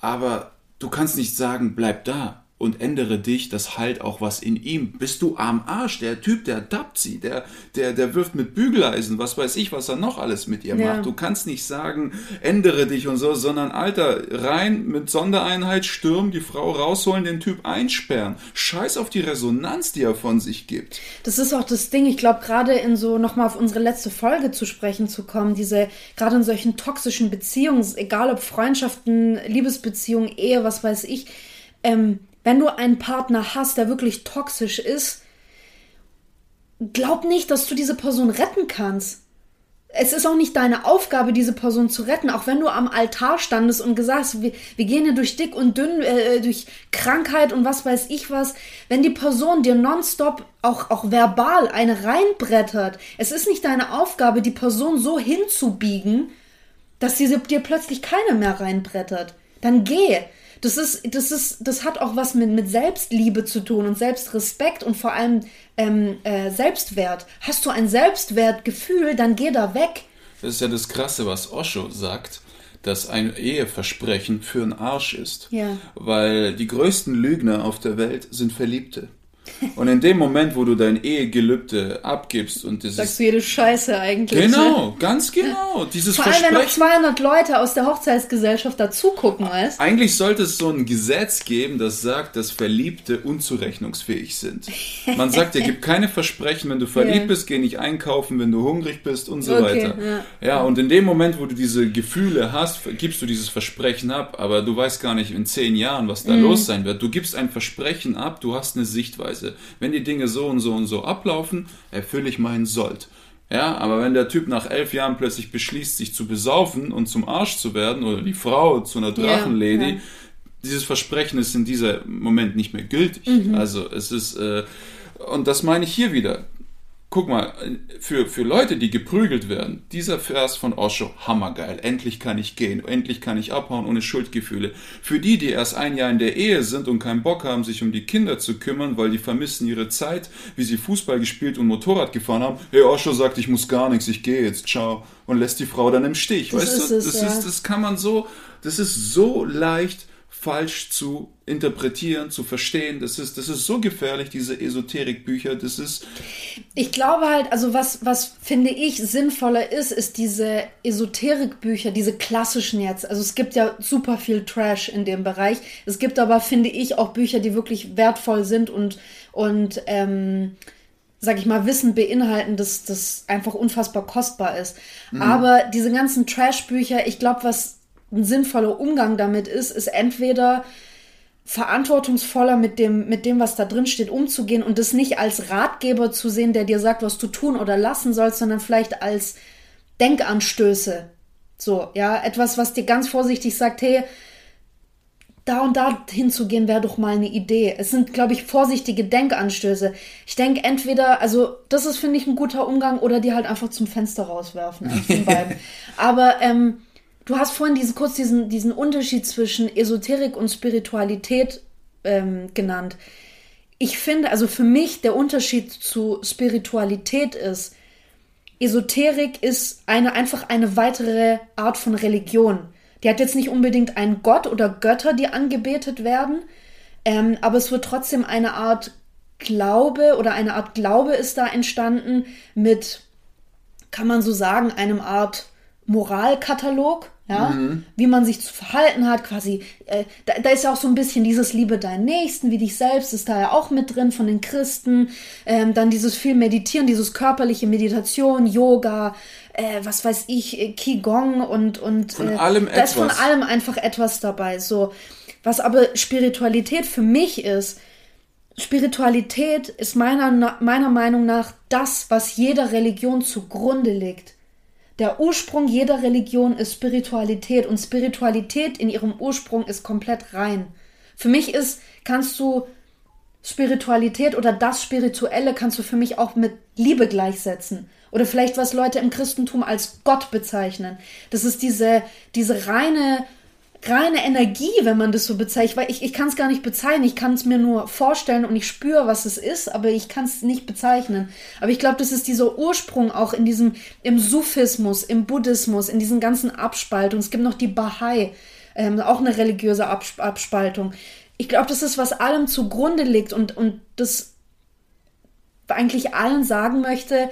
aber du kannst nicht sagen, bleib da und ändere dich, das halt auch was in ihm. Bist du am Arsch, der Typ, der dappt sie, der, der, der wirft mit Bügeleisen, was weiß ich, was er noch alles mit ihr Ja. macht. Du kannst nicht sagen, ändere dich und so, sondern Alter, rein mit Sondereinheit stürmen, die Frau rausholen, den Typ einsperren. Scheiß auf die Resonanz, die er von sich gibt. Das ist auch das Ding, ich glaube, gerade in so, nochmal auf unsere letzte Folge zu sprechen zu kommen, diese, gerade in solchen toxischen Beziehungen, egal ob Freundschaften, Liebesbeziehungen, Ehe, was weiß ich, ähm, wenn du einen Partner hast, der wirklich toxisch ist, glaub nicht, dass du diese Person retten kannst. Es ist auch nicht deine Aufgabe, diese Person zu retten, auch wenn du am Altar standest und gesagt hast, wir, wir gehen hier durch dick und dünn, äh, durch Krankheit und was weiß ich was. Wenn die Person dir nonstop auch, auch verbal eine reinbrettert, es ist nicht deine Aufgabe, die Person so hinzubiegen, dass sie dir plötzlich keine mehr reinbrettert. Dann geh. Das ist, das ist, das hat auch was mit, mit Selbstliebe zu tun und Selbstrespekt und vor allem ähm, äh, Selbstwert. Hast du ein Selbstwertgefühl, dann geh da weg. Das ist ja das Krasse, was Osho sagt, dass ein Eheversprechen für einen Arsch ist. Ja. Weil die größten Lügner auf der Welt sind Verliebte. Und in dem Moment, wo du dein Ehegelübde abgibst und dieses Sagst du jede Scheiße eigentlich. Ne? Genau, ganz genau. Dieses Vor allem, wenn noch Versprechen. 200 Leute aus der Hochzeitsgesellschaft dazugucken, weißt Eigentlich sollte es so ein Gesetz geben, das sagt, dass Verliebte unzurechnungsfähig sind. Man sagt, dir gibt keine Versprechen, wenn du verliebt Ja. bist, geh nicht einkaufen, wenn du hungrig bist und so Okay, weiter. ja. Ja, und in dem Moment, wo du diese Gefühle hast, gibst du dieses Versprechen ab, aber du weißt gar nicht in zehn Jahren, was da Mhm. los sein wird. Du gibst ein Versprechen ab, du hast eine Sichtweise. Wenn die Dinge so und so und so ablaufen, erfülle ich meinen Sold. Ja, aber wenn der Typ nach elf Jahren plötzlich beschließt, sich zu besaufen und zum Arsch zu werden, oder die Frau zu einer Drachenlady, ja. dieses Versprechen ist in dieser Moment nicht mehr gültig. Mhm. Also es ist, äh, und das meine ich hier wieder. Guck mal, für, für Leute, die geprügelt werden, dieser Vers von Osho, hammergeil. Endlich kann ich gehen, endlich kann ich abhauen ohne Schuldgefühle. Für die, die erst ein Jahr in der Ehe sind und keinen Bock haben, sich um die Kinder zu kümmern, weil die vermissen ihre Zeit, wie sie Fußball gespielt und Motorrad gefahren haben. Hey, Osho sagt, ich muss gar nichts, ich gehe jetzt, ciao. Und lässt die Frau dann im Stich. Das weißt du, es, das ja. ist, das kann man so, das ist so leicht falsch zu interpretieren, zu verstehen. Das ist, das ist so gefährlich, diese Esoterikbücher. Das ist, Ich glaube halt, also was, was finde ich sinnvoller ist, ist diese Esoterikbücher, diese klassischen jetzt. Also es gibt ja super viel Trash in dem Bereich. Es gibt aber, finde ich, auch Bücher, die wirklich wertvoll sind und, und ähm, sag ich mal, Wissen beinhalten, das, das einfach unfassbar kostbar ist. Aber diese ganzen Trash-Bücher, ich glaube, was ein sinnvoller Umgang damit ist, ist entweder verantwortungsvoller mit dem, mit dem, was da drin steht, umzugehen und das nicht als Ratgeber zu sehen, der dir sagt, was du tun oder lassen sollst, sondern vielleicht als Denkanstöße. So, ja, etwas, was dir ganz vorsichtig sagt, hey, da und da hinzugehen wäre doch mal eine Idee. Es sind, glaube ich, vorsichtige Denkanstöße. Ich denke entweder, also das ist, finde ich, ein guter Umgang oder die halt einfach zum Fenster rauswerfen. Aber ähm, du hast vorhin diese, kurz diesen, diesen Unterschied zwischen Esoterik und Spiritualität ähm, genannt. Ich finde, also für mich der Unterschied zu Spiritualität ist, Esoterik ist eine, einfach eine weitere Art von Religion. Die hat jetzt nicht unbedingt einen Gott oder Götter, die angebetet werden, ähm, aber es wird trotzdem eine Art Glaube oder eine Art Glaube ist da entstanden mit, kann man so sagen, einem Art Moralkatalog, ja, wie man sich zu verhalten hat, quasi, äh, da, da ist ja auch so ein bisschen dieses Liebe deinen Nächsten wie dich selbst, ist da ja auch mit drin von den Christen, ähm, dann dieses viel Meditieren, dieses körperliche Meditation, Yoga, äh, was weiß ich, äh, Qigong und, und Von äh, allem da ist von etwas. allem einfach etwas dabei, so. Was aber Spiritualität für mich ist, Spiritualität ist meiner, meiner Meinung nach das, was jeder Religion zugrunde liegt. Der Ursprung jeder Religion ist Spiritualität und Spiritualität in ihrem Ursprung ist komplett rein. Für mich ist, kannst du Spiritualität oder das Spirituelle kannst du für mich auch mit Liebe gleichsetzen. Oder vielleicht was Leute im Christentum als Gott bezeichnen. Das ist diese, diese reine, reine Energie, wenn man das so bezeichnet. Weil ich, ich kann es gar nicht bezeichnen. Ich kann es mir nur vorstellen und ich spüre, was es ist, aber ich kann es nicht bezeichnen. Aber ich glaube, das ist dieser Ursprung auch in diesem, im Sufismus, im Buddhismus, in diesen ganzen Abspaltungen. Es gibt noch die Bahai, ähm, auch eine religiöse Abspaltung. Ich glaube, das ist, was allem zugrunde liegt und, und das eigentlich allen sagen möchte,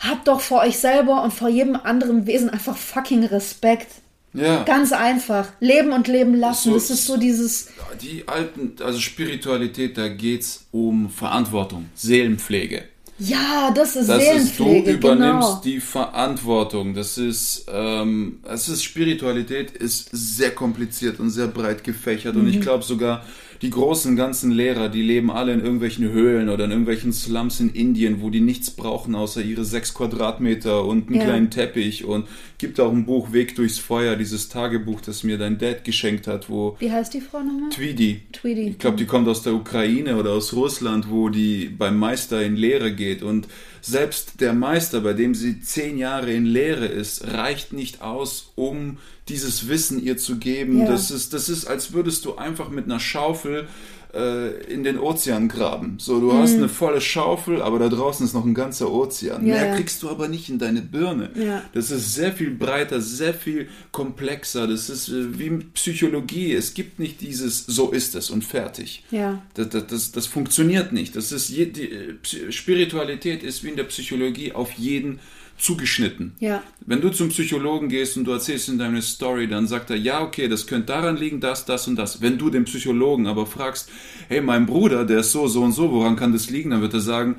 habt doch vor euch selber und vor jedem anderen Wesen einfach fucking Respekt. Ja. Ganz einfach. Leben und leben lassen. So, das ist so dieses. Die alten, also Spiritualität, da geht es um Verantwortung, Seelenpflege. Ja, das ist das Seelenpflege. Ist, du übernimmst genau. die Verantwortung. Das ist, ähm, das ist Spiritualität ist sehr kompliziert und sehr breit gefächert. Mhm. Und ich mhm. glaube sogar, die großen ganzen Lehrer, die leben alle in irgendwelchen Höhlen oder in irgendwelchen Slums in Indien, wo die nichts brauchen außer ihre sechs Quadratmeter und einen ja. kleinen Teppich. Und gibt auch ein Buch Weg durchs Feuer, dieses Tagebuch, das mir dein Dad geschenkt hat, wo. Wie heißt die Frau nochmal? Tweedy. Tweedy. Ich glaube, die kommt aus der Ukraine oder aus Russland, wo die beim Meister in Lehre geht. Und selbst der Meister, bei dem sie zehn Jahre in Lehre ist, reicht nicht aus, um dieses Wissen ihr zu geben. Ja. Das, ist, das ist, als würdest du einfach mit einer Schaufel äh, in den Ozean graben. So, du mhm. hast eine volle Schaufel, aber da draußen ist noch ein ganzer Ozean. Ja, Mehr ja. kriegst du aber nicht in deine Birne. Ja. Das ist sehr viel breiter, sehr viel komplexer. Das ist äh, wie Psychologie. Es gibt nicht dieses so ist es und fertig. Ja. Das, das, das, das funktioniert nicht. Das ist je, die, äh, Spiritualität ist wie in der Psychologie auf jeden zugeschnitten. Ja. Wenn du zum Psychologen gehst und du erzählst ihm deine Story, dann sagt er, ja, okay, das könnte daran liegen, das, das und das. Wenn du den Psychologen aber fragst, hey, mein Bruder, der ist so, so und so, woran kann das liegen? Dann wird er sagen,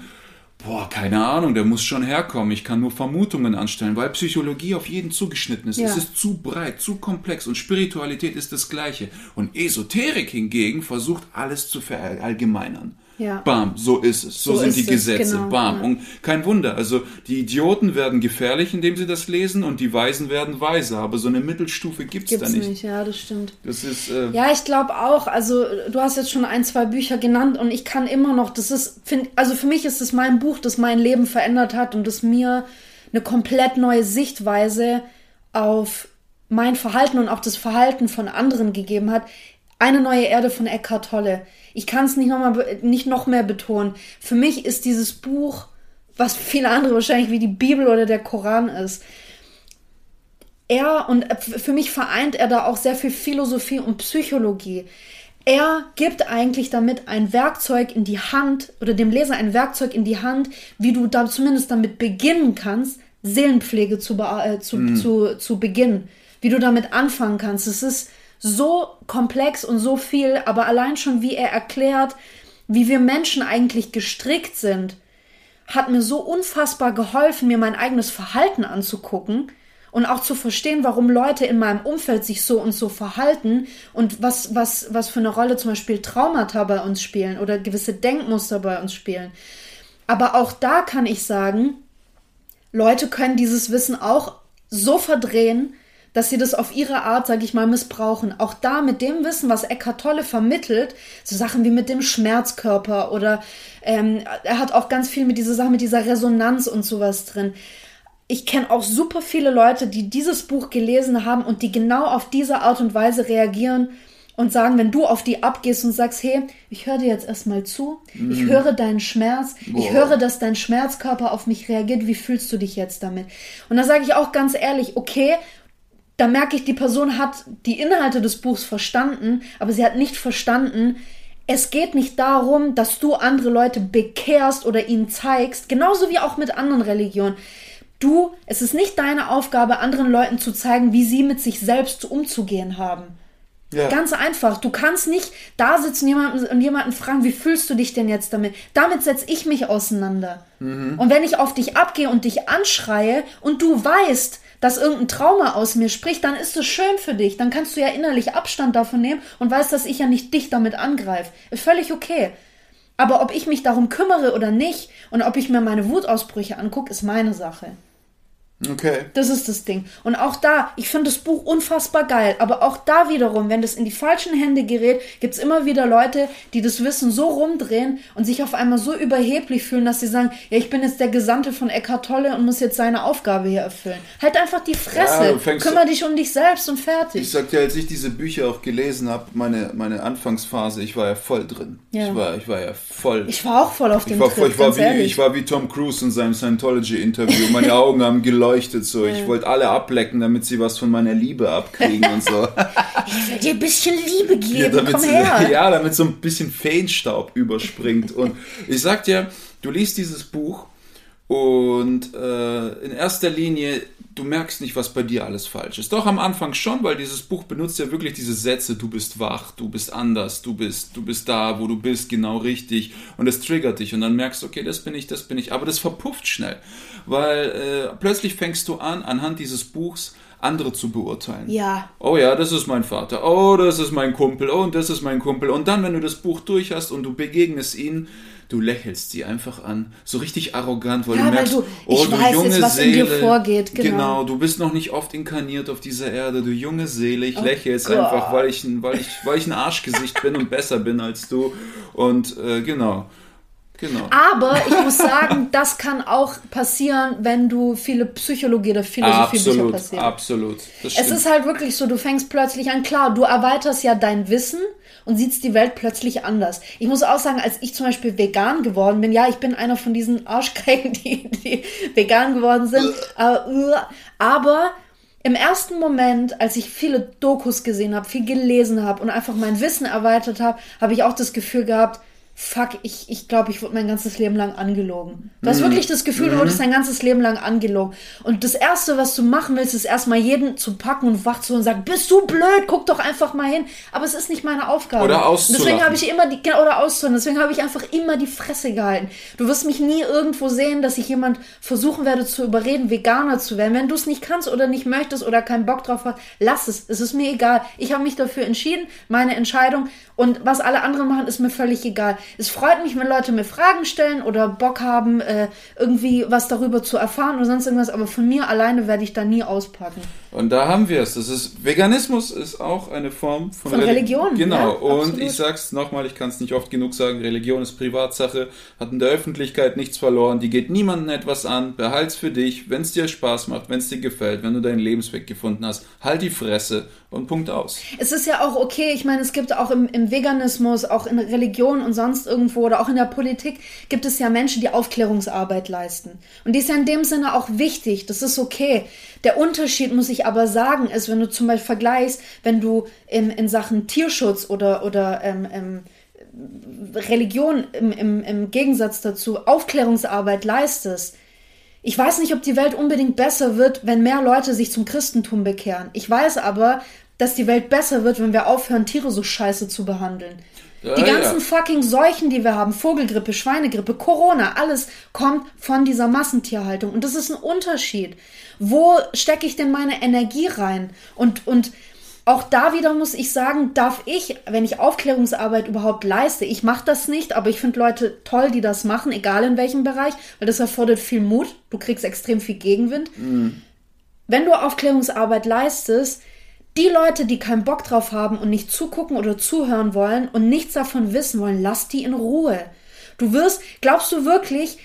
boah, keine Ahnung, der muss schon herkommen. Ich kann nur Vermutungen anstellen, weil Psychologie auf jeden zugeschnitten ist. Ja. Es ist zu breit, zu komplex und Spiritualität ist das Gleiche. Und Esoterik hingegen versucht alles zu verallgemeinern. Ja. Bam, so ist es. So, so sind die Gesetze. Genau. Bam. Und kein Wunder. Also die Idioten werden gefährlich, indem sie das lesen, und die Weisen werden weiser. Aber so eine Mittelstufe gibt es da nicht. nicht. Ja, das stimmt. Das ist. Äh ja, ich glaube auch. Also du hast jetzt schon ein, zwei Bücher genannt, und ich kann immer noch. Das ist, find, also für mich ist es mein Buch, das mein Leben verändert hat und das mir eine komplett neue Sichtweise auf mein Verhalten und auch das Verhalten von anderen gegeben hat. Eine neue Erde von Eckhart Tolle. Ich kann es nicht noch, mal, nicht noch mehr betonen. Für mich ist dieses Buch, was viele andere wahrscheinlich wie die Bibel oder der Koran ist. Er und für mich vereint er da auch sehr viel Philosophie und Psychologie. Er gibt eigentlich damit ein Werkzeug in die Hand oder dem Leser ein Werkzeug in die Hand, wie du da zumindest damit beginnen kannst, Seelenpflege zu, äh, zu, mm. zu, zu beginnen. Wie du damit anfangen kannst. Es ist so komplex und so viel, aber allein schon wie er erklärt, wie wir Menschen eigentlich gestrickt sind, hat mir so unfassbar geholfen, mir mein eigenes Verhalten anzugucken und auch zu verstehen, warum Leute in meinem Umfeld sich so und so verhalten und was, was, was für eine Rolle zum Beispiel Traumata bei uns spielen oder gewisse Denkmuster bei uns spielen. Aber auch da kann ich sagen, Leute können dieses Wissen auch so verdrehen, dass sie das auf ihre Art, sage ich mal, missbrauchen. Auch da mit dem Wissen, was Eckhart Tolle vermittelt, so Sachen wie mit dem Schmerzkörper oder ähm, er hat auch ganz viel mit dieser Sache, mit dieser Resonanz und sowas drin. Ich kenne auch super viele Leute, die dieses Buch gelesen haben und die genau auf diese Art und Weise reagieren und sagen, wenn du auf die abgehst und sagst, hey, ich höre dir jetzt erstmal zu, mm. ich mhm. höre deinen Schmerz, Boah. ich höre, dass dein Schmerzkörper auf mich reagiert, wie fühlst du dich jetzt damit? Und da sage ich auch ganz ehrlich, okay, da merke ich, die Person hat die Inhalte des Buchs verstanden, aber sie hat nicht verstanden, es geht nicht darum, dass du andere Leute bekehrst oder ihnen zeigst, genauso wie auch mit anderen Religionen. Du, es ist nicht deine Aufgabe, anderen Leuten zu zeigen, wie sie mit sich selbst umzugehen haben. Ja. Ganz einfach. Du kannst nicht da sitzen und jemanden fragen, wie fühlst du dich denn jetzt damit? Damit setze ich mich auseinander. Mhm. Und wenn ich auf dich abgehe und dich anschreie und du weißt, dass irgendein Trauma aus mir spricht, dann ist es schön für dich. Dann kannst du ja innerlich Abstand davon nehmen und weißt, dass ich ja nicht dich damit angreife. Ist völlig okay. Aber ob ich mich darum kümmere oder nicht und ob ich mir meine Wutausbrüche angucke, ist meine Sache. Okay. Das ist das Ding. Und auch da, ich finde das Buch unfassbar geil, aber auch da wiederum, wenn das in die falschen Hände gerät, gibt es immer wieder Leute, die das Wissen so rumdrehen und sich auf einmal so überheblich fühlen, dass sie sagen, ja, ich bin jetzt der Gesandte von Eckhart Tolle und muss jetzt seine Aufgabe hier erfüllen. Halt einfach die Fresse, Ja, kümmere dich um dich selbst und fertig. Ich sag dir, als ich diese Bücher auch gelesen habe, meine, meine Anfangsphase, ich war ja voll drin. Ja. Ich, war, ich war ja voll. Ich war auch voll auf dem Trip, voll, ich, war wie, ich war wie Tom Cruise in seinem Scientology-Interview. Meine Augen haben geleuchtet so. Ich wollte alle ablecken, damit sie was von meiner Liebe abkriegen und so. ich will dir ein bisschen Liebe Ja, geben, damit komm sie, her. ja, damit so ein bisschen Feenstaub überspringt. Und ich sag dir, du liest dieses Buch und äh, in erster Linie, du merkst nicht, was bei dir alles falsch ist. Doch am Anfang schon, weil dieses Buch benutzt ja wirklich diese Sätze, du bist wach, du bist anders, du bist, du bist da, wo du bist, genau richtig. Und es triggert dich und dann merkst du, okay, das bin ich, das bin ich. Aber das verpufft schnell, weil äh, plötzlich fängst du an, anhand dieses Buchs andere zu beurteilen. Ja. Oh ja, das ist mein Vater. Oh, das ist mein Kumpel. Oh, und das ist mein Kumpel. Und dann, wenn du das Buch durch hast und du begegnest ihnen, du lächelst sie einfach an. So richtig arrogant, weil Ja, du weil merkst, du- oh, ich du weiß junge jetzt, was in Seele. dir vorgeht, genau. du bist noch nicht oft inkarniert auf dieser Erde, du junge Seele. Ich Oh lächle jetzt einfach, weil ich, ein- weil, ich, weil ich ein Arschgesicht bin und besser bin als du. Und äh, genau. Genau. Aber ich muss sagen, das kann auch passieren, wenn du viele Psychologie oder Philosophie-Bücher absolut, passieren. absolut. Das Es ist halt wirklich so, du fängst plötzlich an, klar, du erweiterst ja dein Wissen und siehst die Welt plötzlich anders. Ich muss auch sagen, als ich zum Beispiel vegan geworden bin, ja, ich bin einer von diesen Arschgeigen, die, die vegan geworden sind, aber, uh, aber im ersten Moment, als ich viele Dokus gesehen habe, viel gelesen habe und einfach mein Wissen erweitert habe, habe ich auch das Gefühl gehabt, fuck, ich, ich glaube, ich wurde mein ganzes Leben lang angelogen. Du hast wirklich das Gefühl, du wurdest dein ganzes Leben lang angelogen. Und das Erste, was du machen willst, ist erstmal jeden zu packen und wach zu und sagen, bist du blöd, guck doch einfach mal hin. Aber es ist nicht meine Aufgabe. Oder Und Deswegen auszulachen. habe ich immer die, genau, oder auszulachen. Deswegen habe ich einfach immer die Fresse gehalten. Du wirst mich nie irgendwo sehen, dass ich jemand versuchen werde zu überreden, Veganer zu werden. Wenn du es nicht kannst oder nicht möchtest oder keinen Bock drauf hast, lass es. Es ist mir egal. Ich habe mich dafür entschieden, meine Entscheidung. Und was alle anderen machen, ist mir völlig egal. Es freut mich, wenn Leute mir Fragen stellen oder Bock haben, äh, irgendwie was darüber zu erfahren oder sonst irgendwas. Aber von mir alleine werde ich da nie auspacken. Und da haben wir es. Das ist Veganismus ist auch eine Form von, Von Reli- Religion, Genau. ja, und absolut. ich sag's nochmal, ich kann es nicht oft genug sagen, Religion ist Privatsache, hat in der Öffentlichkeit nichts verloren, die geht niemandem etwas an, behalt's für dich, wenn es dir Spaß macht, wenn es dir gefällt, wenn du deinen Lebensweg gefunden hast, halt die Fresse und Punkt aus. Es ist ja auch okay, ich meine, es gibt auch im, im Veganismus, auch in Religion und sonst irgendwo oder auch in der Politik, gibt es ja Menschen, die Aufklärungsarbeit leisten. Und die ist ja in dem Sinne auch wichtig, das ist okay. Der Unterschied, muss ich aber sagen, ist, wenn du zum Beispiel vergleichst, wenn du in, in Sachen Tierschutz oder, oder ähm, ähm, Religion im, im, im Gegensatz dazu Aufklärungsarbeit leistest, ich weiß nicht, ob die Welt unbedingt besser wird, wenn mehr Leute sich zum Christentum bekehren. Ich weiß aber, dass die Welt besser wird, wenn wir aufhören, Tiere so scheiße zu behandeln. Ja, die ganzen ja. fucking Seuchen, die wir haben, Vogelgrippe, Schweinegrippe, Corona, alles kommt von dieser Massentierhaltung. Und das ist ein Unterschied. Wo stecke ich denn meine Energie rein? Und, und auch da wieder muss ich sagen, darf ich, wenn ich Aufklärungsarbeit überhaupt leiste, ich mache das nicht, aber ich finde Leute toll, die das machen, egal in welchem Bereich, weil das erfordert viel Mut. Du kriegst extrem viel Gegenwind. Wenn du Aufklärungsarbeit leistest, die Leute, die keinen Bock drauf haben und nicht zugucken oder zuhören wollen und nichts davon wissen wollen, lass die in Ruhe. Du wirst, glaubst du wirklich,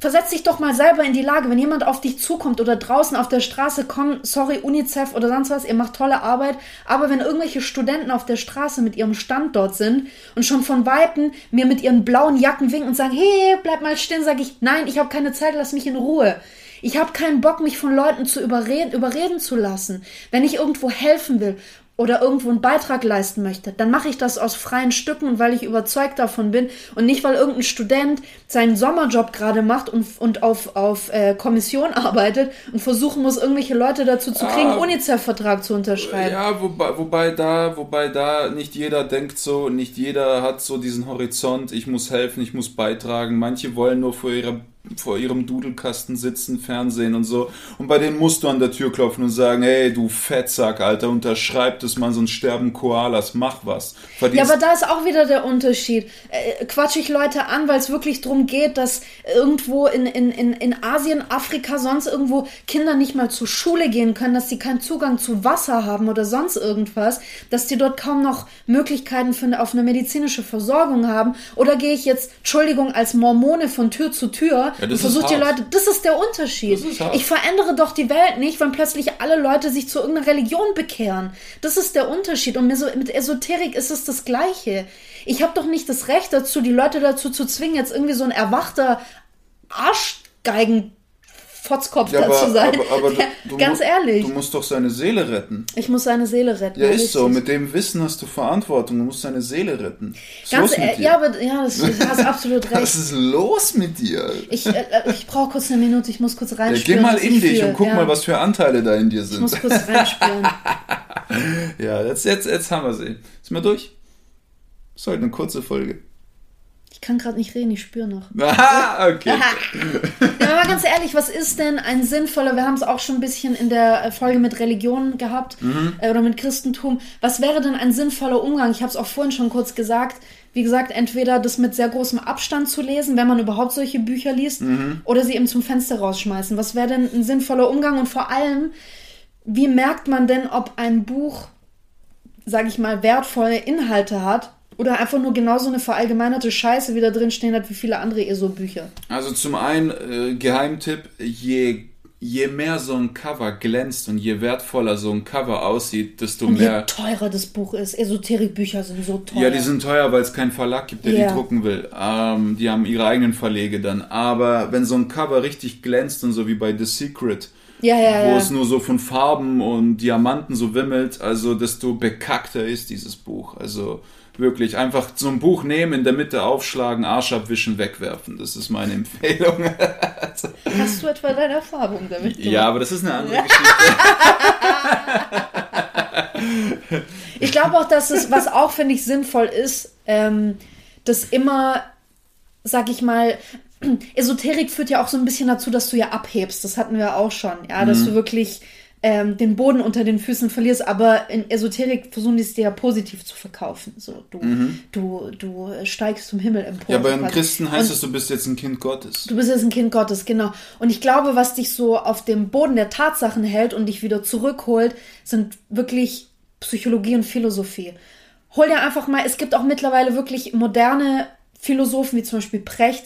versetz dich doch mal selber in die Lage, wenn jemand auf dich zukommt oder draußen auf der Straße kommt, sorry, UNICEF oder sonst was, ihr macht tolle Arbeit, aber wenn irgendwelche Studenten auf der Straße mit ihrem Stand dort sind und schon von Weitem mir mit ihren blauen Jacken winken und sagen, hey, bleib mal stehen, sage ich, nein, ich habe keine Zeit, lass mich in Ruhe. Ich habe keinen Bock, mich von Leuten zu überreden, überreden zu lassen. Wenn ich irgendwo helfen will oder irgendwo einen Beitrag leisten möchte, dann mache ich das aus freien Stücken und weil ich überzeugt davon bin und nicht, weil irgendein Student seinen Sommerjob gerade macht und, und auf, auf äh, Kommission arbeitet und versuchen muss, irgendwelche Leute dazu zu kriegen, Ah. UNICEF-Vertrag zu unterschreiben. Ja, wobei, wobei da, wobei da nicht jeder denkt so, nicht jeder hat so diesen Horizont, ich muss helfen, ich muss beitragen. Manche wollen nur vor ihrer vor ihrem Dudelkasten sitzen, Fernsehen und so. Und bei denen musst du an der Tür klopfen und sagen, hey, du Fettsack, Alter, unterschreib das mal, sonst sterben Koalas, mach was. Verdienst ja, aber da ist auch wieder der Unterschied. Äh, quatsch ich Leute an, weil es wirklich darum geht, dass irgendwo in, in, in, in Asien, Afrika, sonst irgendwo Kinder nicht mal zur Schule gehen können, dass sie keinen Zugang zu Wasser haben oder sonst irgendwas, dass die dort kaum noch Möglichkeiten für, auf eine medizinische Versorgung haben. Oder gehe ich jetzt, Entschuldigung, als Mormone von Tür zu Tür ja, und versuche die Leute, das ist der Unterschied. Ist ich verändere doch die Welt nicht, wenn plötzlich alle Leute sich zu irgendeiner Religion bekehren. Das ist der Unterschied. Und mit Esoterik ist es das Gleiche. Ich habe doch nicht das Recht dazu, die Leute dazu zu zwingen, jetzt irgendwie so ein erwachter Arschgeigen Fotzkopf ja, dazu sein. Aber, aber ja, du, ganz ehrlich. Du musst doch seine Seele retten. Ich muss seine Seele retten. Ja, ist so. Mit dem Wissen hast du Verantwortung. Du musst seine Seele retten. Was ganz ehrlich. Ja, aber ja, das, du hast absolut recht. Was ist los mit dir? Ich, äh, äh ich brauche kurz eine Minute. Ich muss kurz reinspielen. Ja, geh mal in dich und guck mal, was für Anteile da in dir sind. Ich muss kurz reinspielen. ja, jetzt, jetzt, jetzt haben wir sie. Sind wir durch? Das ist heute eine kurze Folge. Ich kann gerade nicht reden, ich spüre noch. Aha, okay. ja, aber ganz ehrlich, was ist denn ein sinnvoller, wir haben es auch schon ein bisschen in der Folge mit Religion gehabt mhm. äh, oder mit Christentum, was wäre denn ein sinnvoller Umgang? Ich habe es auch vorhin schon kurz gesagt. Wie gesagt, entweder das mit sehr großem Abstand zu lesen, wenn man überhaupt solche Bücher liest, mhm. oder sie eben zum Fenster rausschmeißen. Was wäre denn ein sinnvoller Umgang? Und vor allem, wie merkt man denn, ob ein Buch, sage ich mal, wertvolle Inhalte hat oder einfach nur genauso eine verallgemeinerte Scheiße wieder drinstehen hat wie viele andere ESO-Bücher. Also zum einen, äh, Geheimtipp, je, je mehr so ein Cover glänzt und je wertvoller so ein Cover aussieht, desto und mehr... je teurer das Buch ist. Esoterikbücher sind so teuer. Ja, die sind teuer, weil es keinen Verlag gibt, der yeah. die drucken will. Ähm, die haben ihre eigenen Verlege dann. Aber wenn so ein Cover richtig glänzt und so wie bei The Secret... Ja, ja, wo ja. es nur so von Farben und Diamanten so wimmelt, also desto bekackter ist dieses Buch. Also Wirklich einfach so ein Buch nehmen, in der Mitte aufschlagen, Arsch abwischen, wegwerfen. Das ist meine Empfehlung. Hast du etwa deine Erfahrung damit gemacht? Ja, aber das ist eine andere Geschichte. ich glaube auch, dass es, was auch, finde ich, sinnvoll ist, ähm, dass immer, sag ich mal, Esoterik führt ja auch so ein bisschen dazu, dass du ja abhebst. Das hatten wir auch schon, ja, dass mhm. du wirklich ähm, den Boden unter den Füßen verlierst, aber in Esoterik versuchen die es dir ja positiv zu verkaufen. So, du, mhm. du, du steigst zum Himmel empor. Ja, bei einem Christen heißt es, du bist jetzt ein Kind Gottes. Du bist jetzt ein Kind Gottes, genau. Und ich glaube, was dich so auf dem Boden der Tatsachen hält und dich wieder zurückholt, sind wirklich Psychologie und Philosophie. Hol dir einfach mal, es gibt auch mittlerweile wirklich moderne Philosophen, wie zum Beispiel Precht,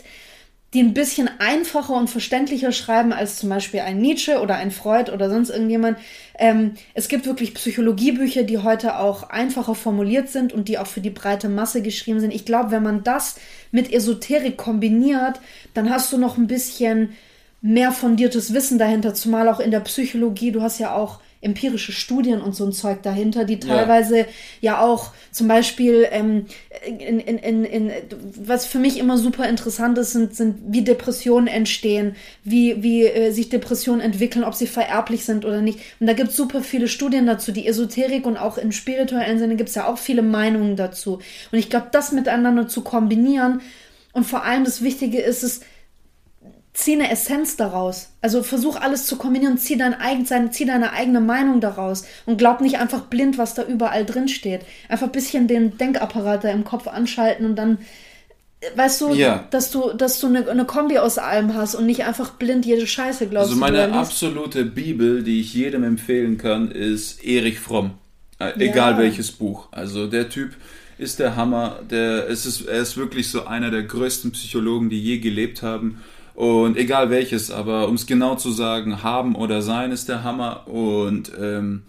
die ein bisschen einfacher und verständlicher schreiben als zum Beispiel ein Nietzsche oder ein Freud oder sonst irgendjemand. Ähm, es gibt wirklich Psychologiebücher, die heute auch einfacher formuliert sind und die auch für die breite Masse geschrieben sind. Ich glaube, wenn man das mit Esoterik kombiniert, dann hast du noch ein bisschen mehr fundiertes Wissen dahinter, zumal auch in der Psychologie. Du hast ja auch empirische Studien und so ein Zeug dahinter, die teilweise ja, ja auch zum Beispiel, ähm, in, in, in, in, was für mich immer super interessant ist, sind, sind wie Depressionen entstehen, wie, wie äh, sich Depressionen entwickeln, ob sie vererblich sind oder nicht. Und da gibt es super viele Studien dazu. Die Esoterik und auch in spirituellen Sinne gibt es ja auch viele Meinungen dazu. Und ich glaube, das miteinander zu kombinieren und vor allem das Wichtige ist es, zieh eine Essenz daraus. Also versuch alles zu kombinieren, zieh, dein eigen, zieh deine eigene Meinung daraus und glaub nicht einfach blind, was da überall drin steht. Einfach ein bisschen den Denkapparat da im Kopf anschalten und dann, weißt du, ja. dass du, dass du eine, eine, Kombi aus allem hast und nicht einfach blind jede Scheiße glaubst. Also meine absolute Bibel, die ich jedem empfehlen kann, ist Erich Fromm. Äh, egal ja. welches Buch. Also der Typ ist der Hammer. Der, es ist, er ist wirklich so einer der größten Psychologen, die je gelebt haben. Und egal welches, aber um es genau zu sagen, haben oder sein ist der Hammer und ähm,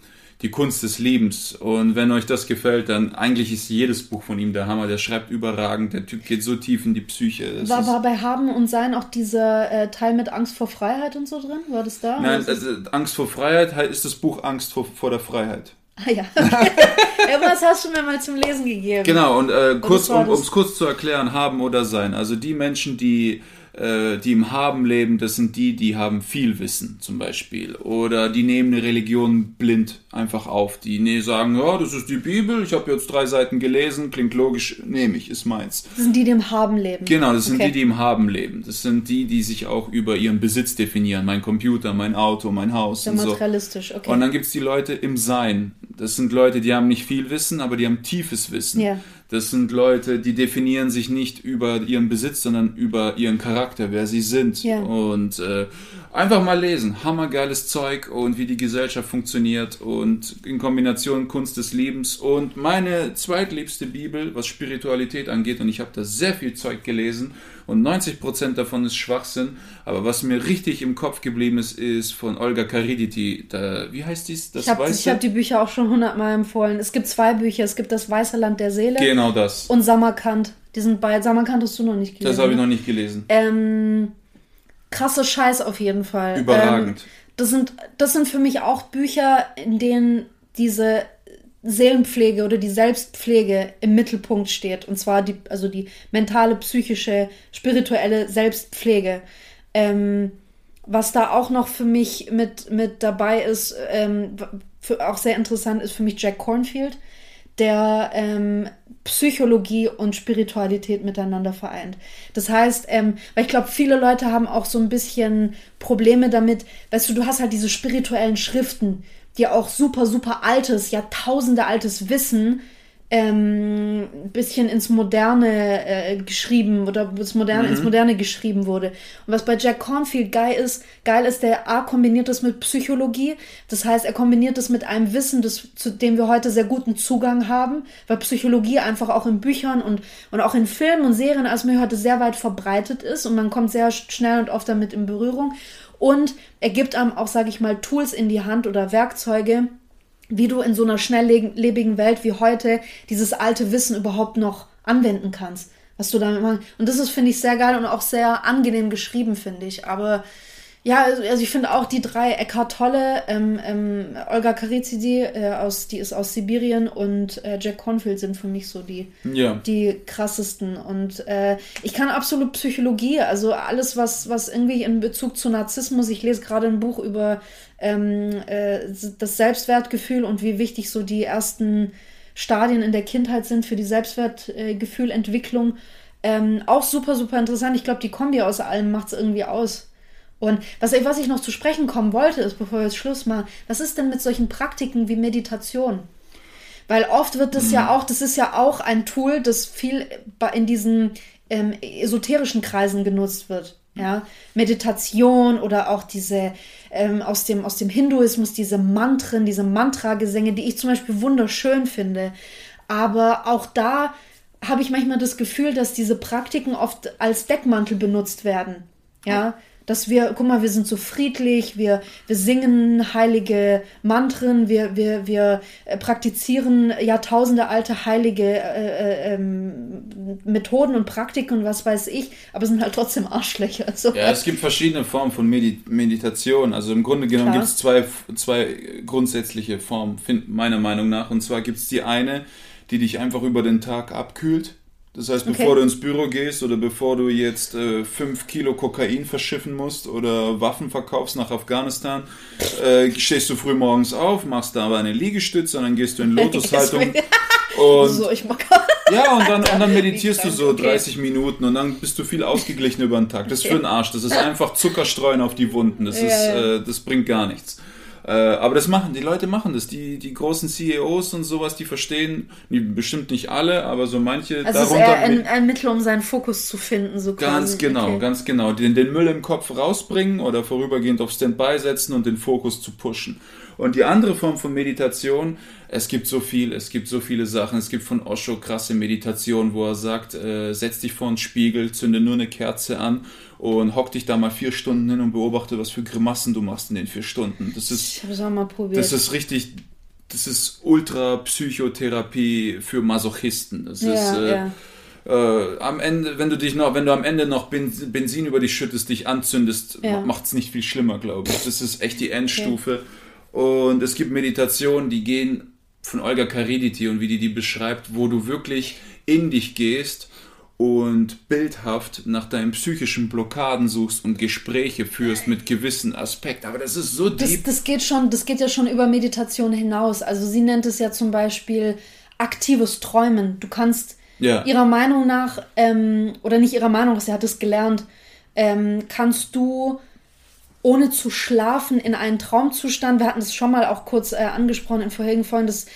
die Kunst des Liebens. Und wenn euch das gefällt, dann eigentlich ist jedes Buch von ihm der Hammer. Der schreibt überragend, der Typ geht so tief in die Psyche. war, war bei Haben und Sein auch dieser äh, Teil mit Angst vor Freiheit und so drin? War das da? Nein, also, Angst vor Freiheit ist das Buch Angst vor, vor der Freiheit. Ah ja. Okay. Irgendwas hast du mir mal zum Lesen gegeben. Genau, und äh, kurz, um es kurz zu erklären, haben oder sein. Also die Menschen, die äh, die im Haben leben, das sind die, die haben viel Wissen zum Beispiel. Oder die nehmen eine Religion blind einfach auf. Die nee, sagen, ja, das ist die Bibel, ich habe jetzt drei Seiten gelesen, klingt logisch, nehme ich, ist meins. Das sind die, die im Haben leben. Genau, das sind okay. die, die im Haben leben. Das sind die, die sich auch über ihren Besitz definieren. Mein Computer, mein Auto, mein Haus. Sehr und materialistisch, so. okay. Und dann gibt es die Leute im Sein. Das sind Leute, die haben nicht viel Wissen, aber die haben tiefes Wissen. Ja. Das sind Leute, die definieren sich nicht über ihren Besitz, sondern über ihren Charakter, wer sie sind. Ja. Und äh, einfach mal lesen. Hammergeiles Zeug und wie die Gesellschaft funktioniert und in Kombination Kunst des Lebens. Und meine zweitliebste Bibel, was Spiritualität angeht, und ich habe da sehr viel Zeug gelesen und 90% davon ist Schwachsinn. Aber was mir richtig im Kopf geblieben ist, ist von Olga Kariditi. Da, wie heißt dies? Das ich habe hab die Bücher auch schon hundertmal empfohlen. Es gibt zwei Bücher. Es gibt das Weiße Land der Seele. Genau das. Und Samarkand. Die sind bei Samarkand hast du noch nicht gelesen. Das habe ich noch nicht gelesen. Ähm, krasse Scheiß auf jeden Fall. Überragend. Ähm, das sind, das sind für mich auch Bücher, in denen diese Seelenpflege oder die Selbstpflege im Mittelpunkt steht. Und zwar die, also die mentale, psychische, spirituelle Selbstpflege. Ähm, was da auch noch für mich mit, mit dabei ist, ähm, für, auch sehr interessant ist für mich Jack Cornfield, der ähm, Psychologie und Spiritualität miteinander vereint. Das heißt, ähm, weil ich glaube, viele Leute haben auch so ein bisschen Probleme damit, weißt du, du hast halt diese spirituellen Schriften, die auch super, super altes, Jahrtausende altes Wissen ähm, bisschen ins Moderne äh, geschrieben oder das Moderne, mhm. ins Moderne geschrieben wurde. Und was bei Jack Cornfield geil ist, geil ist, der A kombiniert das mit Psychologie. Das heißt, er kombiniert das mit einem Wissen, das, zu dem wir heute sehr guten Zugang haben, weil Psychologie einfach auch in Büchern und, und auch in Filmen und Serien, als mir heute sehr weit verbreitet ist und man kommt sehr schnell und oft damit in Berührung. Und er gibt einem auch, sage ich mal, Tools in die Hand oder Werkzeuge, wie du in so einer schnelllebigen Welt wie heute dieses alte Wissen überhaupt noch anwenden kannst. Was du damit machst. Und das ist, finde ich, sehr geil und auch sehr angenehm geschrieben, finde ich. Aber ja, also, also ich finde auch die drei Eckhart Tolle, ähm, ähm, Olga Karizidi, äh, aus, die ist aus Sibirien und äh, Jack Confield sind für mich so die, ja. die krassesten. Und äh, ich kann absolut Psychologie, also alles, was, was irgendwie in Bezug zu Narzissmus, ich lese gerade ein Buch über ähm, äh, das Selbstwertgefühl und wie wichtig so die ersten Stadien in der Kindheit sind für die Selbstwertgefühlentwicklung. Ähm, auch super, super interessant. Ich glaube, die Kombi aus allem macht es irgendwie aus. Und was, was ich noch zu sprechen kommen wollte, ist, bevor wir jetzt Schluss machen, was ist denn mit solchen Praktiken wie Meditation? Weil oft wird das mhm. ja auch, das ist ja auch ein Tool, das viel in diesen ähm, esoterischen Kreisen genutzt wird. Ja, Meditation oder auch diese ähm, aus, dem, aus dem Hinduismus, diese Mantren, diese Mantra-Gesänge, die ich zum Beispiel wunderschön finde. Aber auch da habe ich manchmal das Gefühl, dass diese Praktiken oft als Deckmantel benutzt werden. Ja, dass wir, guck mal, wir sind so friedlich, wir, wir singen heilige Mantren, wir, wir, wir äh, praktizieren Jahrtausende alte heilige äh, äh, ähm, Methoden und Praktiken und was weiß ich, aber sind halt trotzdem Arschlöcher. So. Ja, es gibt verschiedene Formen von Medi Meditation. Also im Grunde genommen gibt es zwei, zwei grundsätzliche Formen, meiner Meinung nach. Und zwar gibt es die eine, die dich einfach über den Tag abkühlt das heißt, bevor okay. du ins Büro gehst oder bevor du jetzt äh, fünf Kilo Kokain verschiffen musst oder Waffen verkaufst nach Afghanistan, äh, stehst du früh morgens auf, machst da aber eine Liegestütze und dann gehst du in Lotushaltung. und, so, ich mag ja, und dann, und dann meditierst du so 30 Minuten und dann bist du viel ausgeglichen über den Tag. Das ist für den Arsch. Das ist einfach Zuckerstreuen auf die Wunden. Das, ist, äh, das bringt gar nichts. Äh, aber das machen, die Leute machen das. Die, die großen CEOs und sowas, die verstehen, die, bestimmt nicht alle, aber so manche also darunter. Ist eher ein, ein Mittel, um seinen Fokus zu finden, so Ganz quasi. genau, okay. ganz genau. Den, den Müll im Kopf rausbringen oder vorübergehend auf Standby setzen und den Fokus zu pushen. Und die andere Form von Meditation, es gibt so viel, es gibt so viele Sachen. Es gibt von Osho krasse Meditation, wo er sagt, äh, setz dich vor einen Spiegel, zünde nur eine Kerze an und hock dich da mal vier Stunden hin und beobachte, was für Grimassen du machst in den vier Stunden. Das ist, ich auch mal probiert. Das ist richtig, das ist Ultra-Psychotherapie für Masochisten. Das ja, ist, äh, ja. Äh, am Ende, wenn du dich noch, wenn du am Ende noch Benzin über dich schüttest, dich anzündest, ja. macht es nicht viel schlimmer, glaube ich. Das ist echt die Endstufe. Okay. Und es gibt Meditationen, die gehen von Olga Kariditi und wie die die beschreibt, wo du wirklich in dich gehst und bildhaft nach deinen psychischen Blockaden suchst und Gespräche führst mit gewissen Aspekten. Aber das ist so Das, deep. das geht schon, das geht ja schon über Meditation hinaus. Also sie nennt es ja zum Beispiel aktives Träumen. Du kannst Ja. ihrer Meinung nach, ähm, oder nicht ihrer Meinung, sie hat es gelernt, ähm, kannst du ohne zu schlafen in einen Traumzustand, wir hatten das schon mal auch kurz äh, angesprochen in vorherigen Folgen, das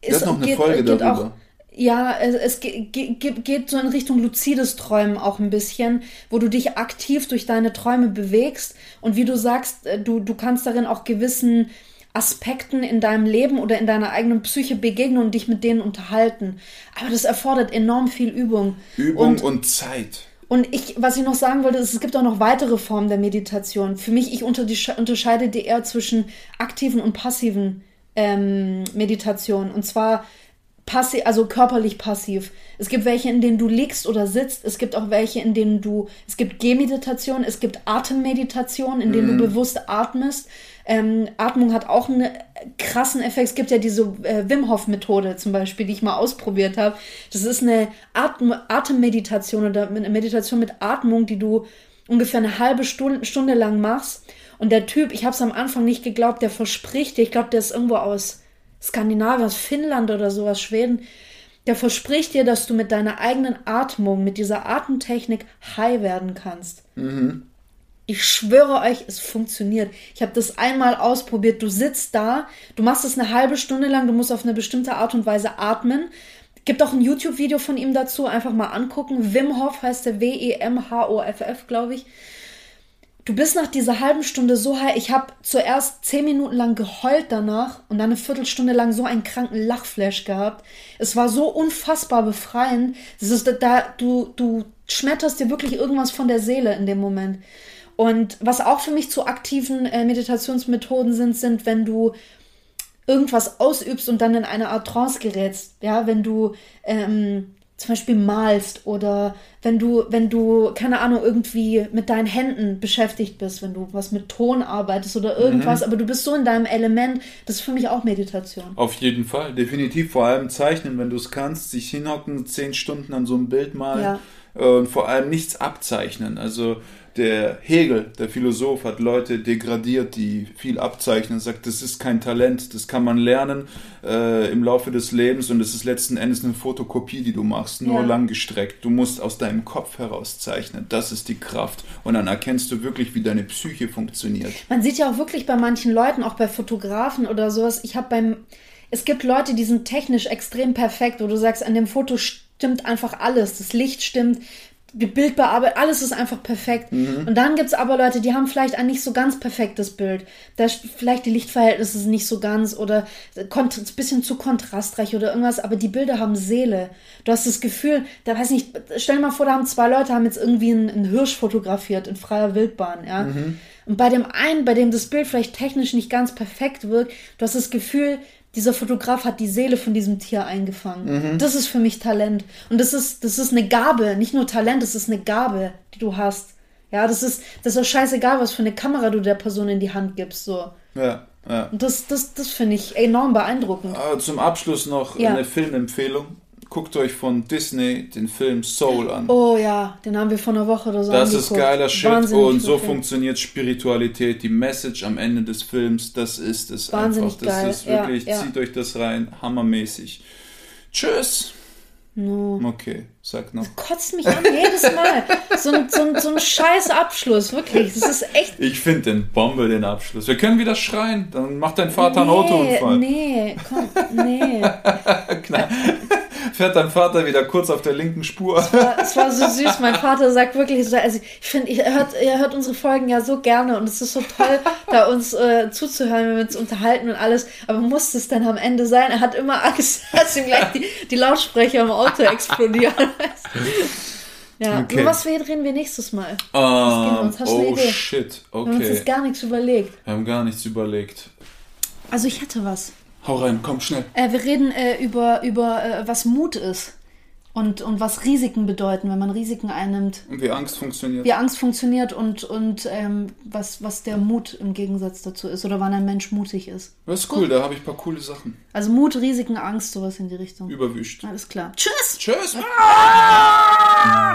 Wir hatten noch eine Folge darüber. ja, es, es ge- ge- ge- geht so in Richtung luzides Träumen auch ein bisschen, wo du dich aktiv durch deine Träume bewegst und wie du sagst, äh, du, du kannst darin auch gewissen Aspekten in deinem Leben oder in deiner eigenen Psyche begegnen und dich mit denen unterhalten. Aber das erfordert enorm viel Übung. Übung und, und, Zeit. Und ich, was ich noch sagen wollte, ist, es gibt auch noch weitere Formen der Meditation. Für mich, ich untersche- unterscheide die eher zwischen aktiven und passiven ähm, Meditationen. Und zwar passiv, also körperlich passiv. Es gibt welche, in denen du liegst oder sitzt. Es gibt auch welche, in denen du, es gibt Gehmeditation, es gibt Atemmeditation, in denen du bewusst atmest. Ähm, Atmung hat auch einen krassen Effekt. Es gibt ja diese äh, Wim Hof Methode zum Beispiel, die ich mal ausprobiert habe. Das ist eine Atem Atemmeditation oder eine Meditation mit Atmung, die du ungefähr eine halbe Stunde, Stunde lang machst. Und der Typ, ich habe es am Anfang nicht geglaubt, der verspricht dir, ich glaube, der ist irgendwo aus Skandinavien, aus Finnland oder sowas, Schweden, der verspricht dir, dass du mit deiner eigenen Atmung, mit dieser Atemtechnik high werden kannst. Ich schwöre euch, es funktioniert. Ich habe das einmal ausprobiert. Du sitzt da, du machst es eine halbe Stunde lang, du musst auf eine bestimmte Art und Weise atmen. Gibt auch ein YouTube-Video von ihm dazu, einfach mal angucken. Wim Hof heißt der W-E-M-H-O-F-F, glaube ich. Du bist nach dieser halben Stunde so high. Ich habe zuerst zehn Minuten lang geheult danach und dann eine Viertelstunde lang so einen kranken Lachflash gehabt. Es war so unfassbar befreiend. Das ist da, du, du schmetterst dir wirklich irgendwas von der Seele in dem Moment. Und was auch für mich zu aktiven äh, Meditationsmethoden sind, sind, wenn du irgendwas ausübst und dann in eine Art Trance gerätst. Ja, wenn du ähm, zum Beispiel malst oder wenn du, wenn du, keine Ahnung, irgendwie mit deinen Händen beschäftigt bist, wenn du was mit Ton arbeitest oder irgendwas, aber du bist so in deinem Element, das ist für mich auch Meditation. Auf jeden Fall, definitiv. Vor allem zeichnen, wenn du es kannst, sich hinhocken, zehn Stunden an so einem Bild malen Ja. Und vor allem nichts abzeichnen. Also der Hegel, der Philosoph, hat Leute degradiert, die viel abzeichnen, sagt, das ist kein Talent, das kann man lernen äh, im Laufe des Lebens und es ist letzten Endes eine Fotokopie, die du machst, nur Ja. langgestreckt. Du musst aus deinem Kopf heraus zeichnen, das ist die Kraft und dann erkennst du wirklich, wie deine Psyche funktioniert. Man sieht ja auch wirklich bei manchen Leuten, auch bei Fotografen oder sowas, ich habe beim, es gibt Leute, die sind technisch extrem perfekt, wo du sagst, an dem Foto stimmt einfach alles, das Licht stimmt, die Bildbearbeitung, alles ist einfach perfekt. Und dann gibt's aber Leute, die haben vielleicht ein nicht so ganz perfektes Bild. Da vielleicht die Lichtverhältnisse sind nicht so ganz oder ein bisschen zu kontrastreich oder irgendwas, aber die Bilder haben Seele. Du hast das Gefühl, da weiß nicht, stell dir mal vor, da haben zwei Leute haben jetzt irgendwie einen, einen Hirsch fotografiert in freier Wildbahn, ja. Und bei dem einen, bei dem das Bild vielleicht technisch nicht ganz perfekt wirkt, du hast das Gefühl, dieser Fotograf hat die Seele von diesem Tier eingefangen. Das ist für mich Talent. Und das ist, das ist eine Gabe, nicht nur Talent, das ist eine Gabe, die du hast. Ja, das ist, das ist auch scheißegal, was für eine Kamera du der Person in die Hand gibst, so. Ja, ja. Und das, das, das finde ich enorm beeindruckend. Äh, Zum Abschluss noch Ja. eine Filmempfehlung. Guckt euch von Disney den Film Soul an. Oh ja, den haben wir vor einer Woche oder so das ist angeguckt. geiler Shit Wahnsinnig und so funktioniert Spiritualität. Die Message am Ende des Films, das ist es Wahnsinnig einfach. Das geil. ist Ja, wirklich, ja. zieht euch das rein, hammermäßig. Tschüss. Okay, sag noch. Kotzt mich an jedes Mal. So ein, so, ein, so ein scheiß Abschluss, wirklich. Das ist echt Ich finde den Bombe, den Abschluss. Wir können wieder schreien, dann macht dein Vater einen Autounfall. Nee, komm, nee. Fährt dein Vater wieder kurz auf der linken Spur. Es war so süß. Mein Vater sagt wirklich so, also ich finde, er hört, er hört unsere Folgen ja so gerne und es ist so toll, da uns äh, zuzuhören, wenn wir uns unterhalten und alles. Aber muss es dann am Ende sein? Er hat immer Angst, dass ihm gleich die, die Lautsprecher im Auto explodieren. ja, Okay. über was reden wir nächstes Mal? Ähm, du eine oh shit, Wir haben uns okay. jetzt gar nichts überlegt. Wir haben gar nichts überlegt. Also ich hätte was. Hau rein, komm schnell. Äh, wir reden äh, über, über äh, was Mut ist und, und was Risiken bedeuten, wenn man Risiken einnimmt. Und wie Angst funktioniert. Wie Angst funktioniert und, und ähm, was, was der Mut im Gegensatz dazu ist oder wann ein Mensch mutig ist. Das ist cool, da habe ich ein paar coole Sachen. Also Mut, Risiken, Angst, sowas in die Richtung. Überwischt. Alles klar. Tschüss! Tschüss. Ah!